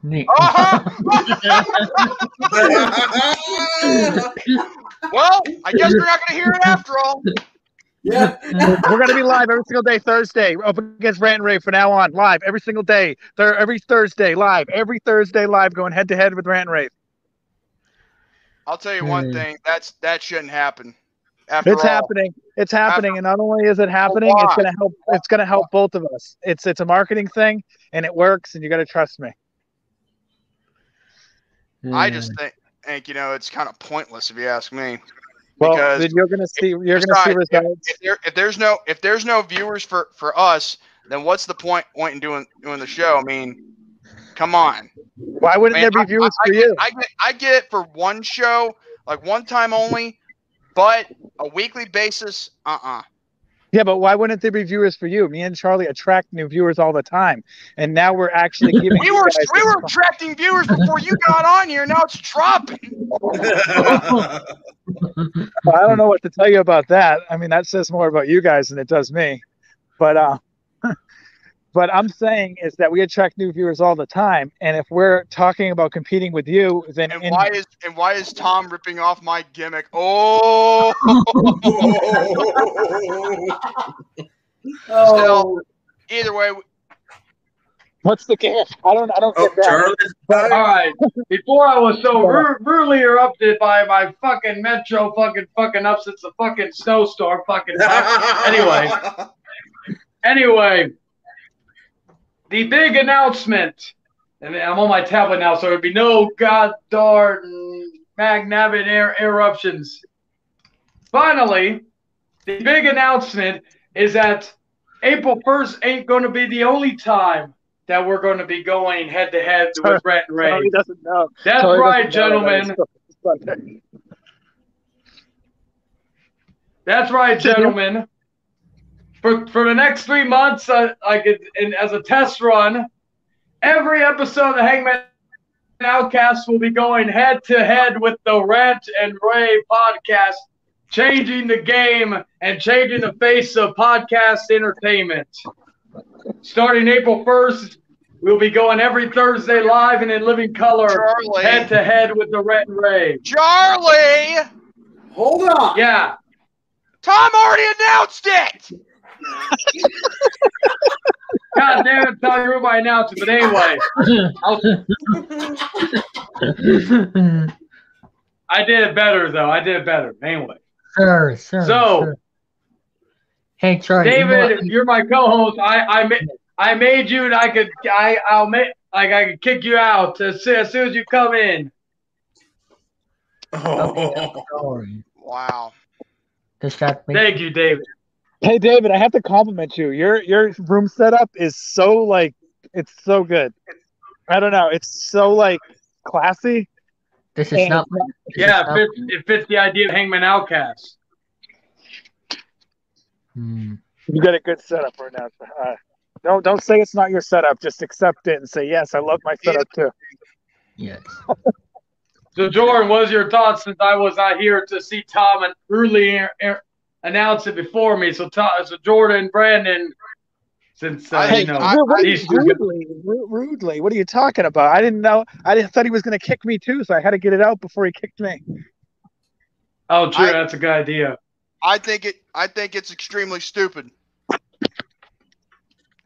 Nick. Uh-huh. Well, I guess we're not going to hear it after all. Yeah. We're going to be live every single day Thursday. We're up against Rant and Rave from now on. Live every single day. Thir- every Thursday live. Every Thursday live going head to head with Rant and Rave. I'll tell you one Hmm. thing. That's that shouldn't happen. After It's all, happening. It's happening, and not only is it happening, it's gonna help. It's gonna help both of us. It's it's a marketing thing, and it works, and you got to trust me. I just think, think you know it's kind of pointless if you ask me. Well, Because then you're gonna see. You're gonna see besides, if- If, there, if there's no if there's no viewers for for us, then what's the point point in doing doing the show? I mean, come on. Why wouldn't there be viewers I, for I you? I get I get it for one show, like one time only, but a weekly basis, uh uh Yeah, but why wouldn't there be viewers for you? Me and Charlie attract new viewers all the time, and now we're actually giving. We were we were attracting viewers before you got on here. Now it's dropping. I don't know what to tell you about that. I mean, that says more about you guys than it does me. But uh, but I'm saying is that we attract new viewers all the time, and if we're talking about competing with you, then And in- why is and why is Tom ripping off my gimmick? Oh, Oh. Still, either way, what's the game? I don't I don't Oh, get that. All right. Before I was so ru- rudely erupted by my fucking metro fucking fucking up since the fucking snowstorm fucking. anyway, anyway, the big announcement and I'm on my tablet now, so there'd be no god darn magnavid air eruptions. Finally, the big announcement is that April 1st ain't going to be the only time that we're going to be going head to head with Brett and Ray. Charlie doesn't know. That's Charlie right, know gentlemen. That's right, gentlemen. For for the next three months, uh, like it, in, as a test run, every episode of the Hangman Outcast will be going head to head with the Rant and Ray podcast, changing the game and changing the face of podcast entertainment. Starting April first, we'll be going every Thursday live and in living color, head to head with the Rant and Ray. Charlie! Hold on. Yeah. Tom already announced it! God damn it, Tom, you ruined my announcement. But anyway, I'll, did it better, though. I did it better. Anyway. sure, sure. So- sure. hey, Charlie. David, what? you're my co-host. I I made I made you, and I could I I'll make like I could kick you out as soon as, soon as you come in. Oh. oh. Sorry. Wow. Distract me. Thank you, David. Hey David, I have to compliment you. Your your room setup is so like it's so good. I don't know, it's so like classy. This is And not. this Yeah, is it fits, it fits the idea of Hangman Outcast. Hmm. You got a good setup right now. Uh, don't don't say it's not your setup. Just accept it and say yes. I love my setup too. Yes. So, Jordan, what was your thoughts since I was not here to see Tom and rudely er- er- announce it before me? So, Tom, so Jordan, Brandon, since uh, I you know I- What- these rudely, rudely. What are you talking about? I didn't know. I didn't thought he was going to kick me too, so I had to get it out before he kicked me. Oh, true. I- that's a good idea. I think it. I think it's extremely stupid.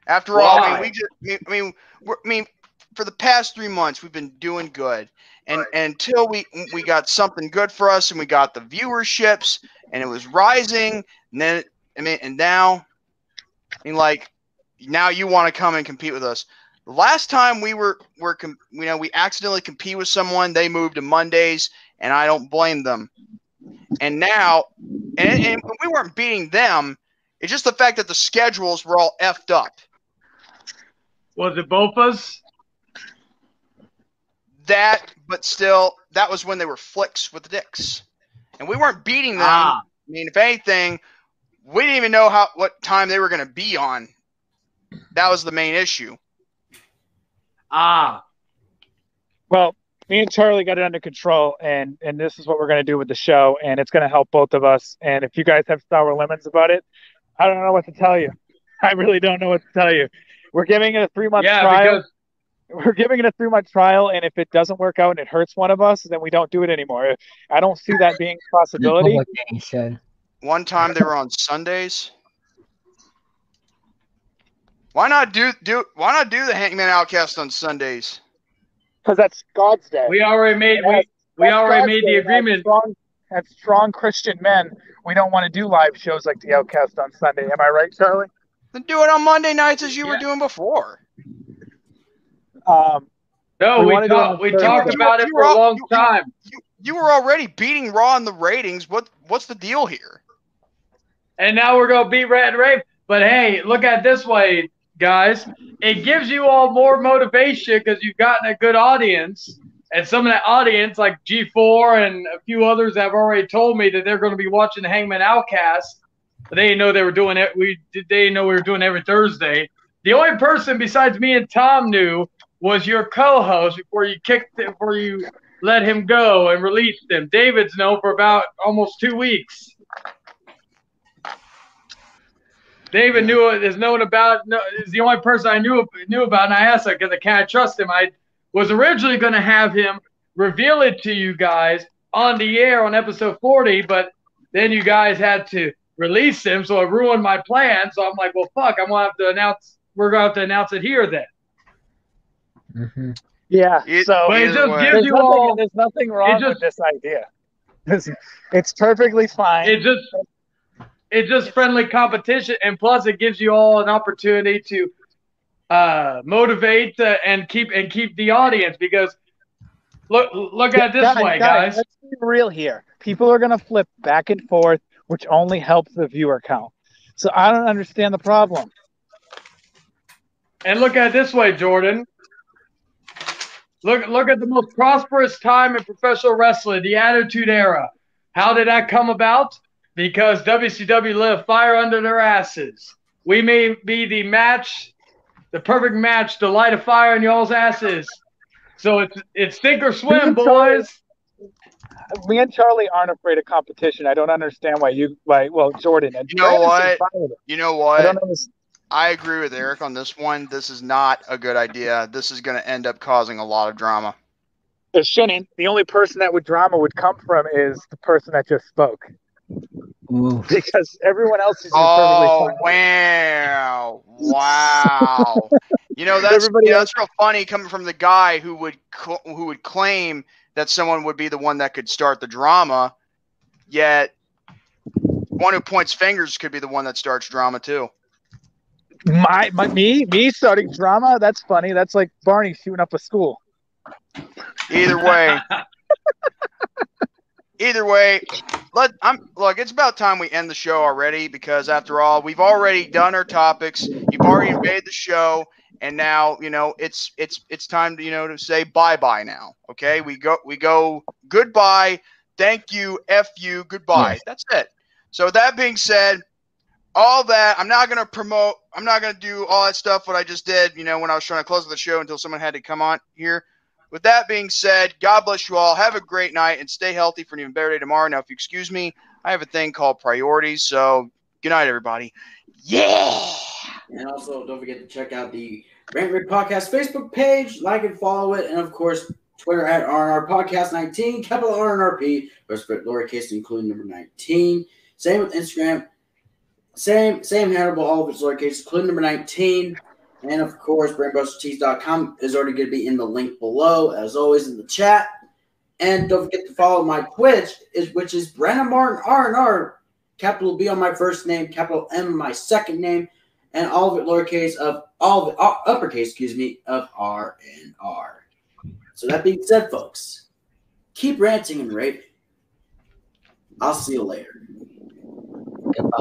After all, I mean, we just. I mean, we're, I mean, for the past three months, we've been doing good, and, and until we we got something good for us, and we got the viewerships, and it was rising, and then I mean, and now, I mean, like, now you want to come and compete with us. The last time we were were you know we accidentally compete with someone, they moved to Mondays, and I don't blame them. And now, and, and we weren't beating them. It's just the fact that the schedules were all effed up. Was it both us? That, but still, that was when they were flicks with the dicks, and we weren't beating them. Ah. I mean, if anything, we didn't even know how what time they were going to be on. That was the main issue. Ah, Well, me and Charlie got it under control, and and this is what we're going to do with the show, and it's going to help both of us. And if you guys have sour lemons about it, I don't know what to tell you. I really don't know what to tell you. We're giving it a three month yeah, trial. because We're giving it a three month trial, and if it doesn't work out and it hurts one of us, then we don't do it anymore. I don't see that being a possibility. What he said. One time they were on Sundays. Why not do do Why not do the Hangman Outcast on Sundays? Because that's God's day. we already made we, That's- we already God's made day, the and as agreement. Strong, as strong Christian men, we don't want to do live shows like the Outcast on Sunday. Am I right, Charlie? Then do it on Monday nights as you were doing before. Um, No, We we, wanna do it talked we talked You about were- it for were a long you- you- time. You were already beating Raw in the ratings. What What's the deal here? and now we're gonna beat Red Rave. But hey, look at it this way, guys. It gives you all more motivation because you've gotten a good audience, and some of that audience, like G4 and a few others, have already told me that they're going to be watching Hangman Outcast. But they didn't know they were doing it. We they didn't know we were doing it every Thursday. The only person besides me and Tom knew was your co-host before you kicked him? before you let him go and released him. David's known for about almost two weeks. David knew is known about is the only person I knew knew about, and I asked him because I can't trust him. I was originally going to have him reveal it to you guys on the air on episode 40, but then you guys had to release him, so it ruined my plan. So I'm like, well, fuck, I'm gonna have to announce. We're gonna have to announce it here then. Hmm yeah. It- so But it just way. gives there's you nothing, all. there's nothing wrong just- with this idea. It's, it's perfectly fine. It just it's just friendly competition, and plus it gives you all an opportunity to uh, motivate uh, and keep and keep the audience because look look at it this way, guys. Let's be real here. People are gonna flip back and forth, which only helps the viewer count. So I don't understand the problem. And look at it this way, Jordan. Look look at the most prosperous time in professional wrestling, the Attitude Era. How did that come about? Because WCW lit a fire under their asses. We may be the match, the perfect match to light a fire in y'all's asses. So it's it's sink or swim, boys. Me and Charlie aren't afraid of competition. I don't understand why you, why well, Jordan and You know Brandon's what? fine with it. You know I what? Don't understand. I agree with Eric on this one. This is not a good idea. This is going to end up causing a lot of drama. It shouldn't. The only person that would drama would come from is the person that just spoke. Because everyone else is Oh perfectly fine. wow! Wow! you know that's Everybody you know, that's real funny coming from the guy who would cl- who would claim that someone would be the one that could start the drama, yet one who points fingers could be the one that starts drama too. My, my me me starting drama. That's funny. That's like Barney shooting up a school. Either way, either way, let I'm look. It's about time we end the show already because after all, we've already done our topics. You've already invaded the show, and now you know it's it's it's time to you know to say bye bye now. Okay, we go we go goodbye. Thank you. F you. Goodbye. That's it. So that being said, all that I'm not gonna promote. I'm not gonna do all that stuff what I just did. You know when I was trying to close the show until someone had to come on here. With that being said, God bless you all. Have a great night and stay healthy for an even better day tomorrow. Now, if you excuse me, I have a thing called priorities. So, good night, everybody. Yeah. And also, don't forget to check out the Rant Rate Podcast Facebook page, like and follow it, and of course, Twitter at RNR Podcast 19, capital RNRP, but lowercase, including number 19. Same with Instagram, same same handle, all of its lowercase, including number 19. And of course, brainbustertees.com is already going to be in the link below, as always in the chat. And don't forget to follow my Twitch, is which is Brandon Martin R&R, capital B on my first name, capital M my second name, and all of it lowercase of all of it uh, uppercase, excuse me, of R and R. So that being said, folks, keep ranting and raping. I'll see you later. Goodbye.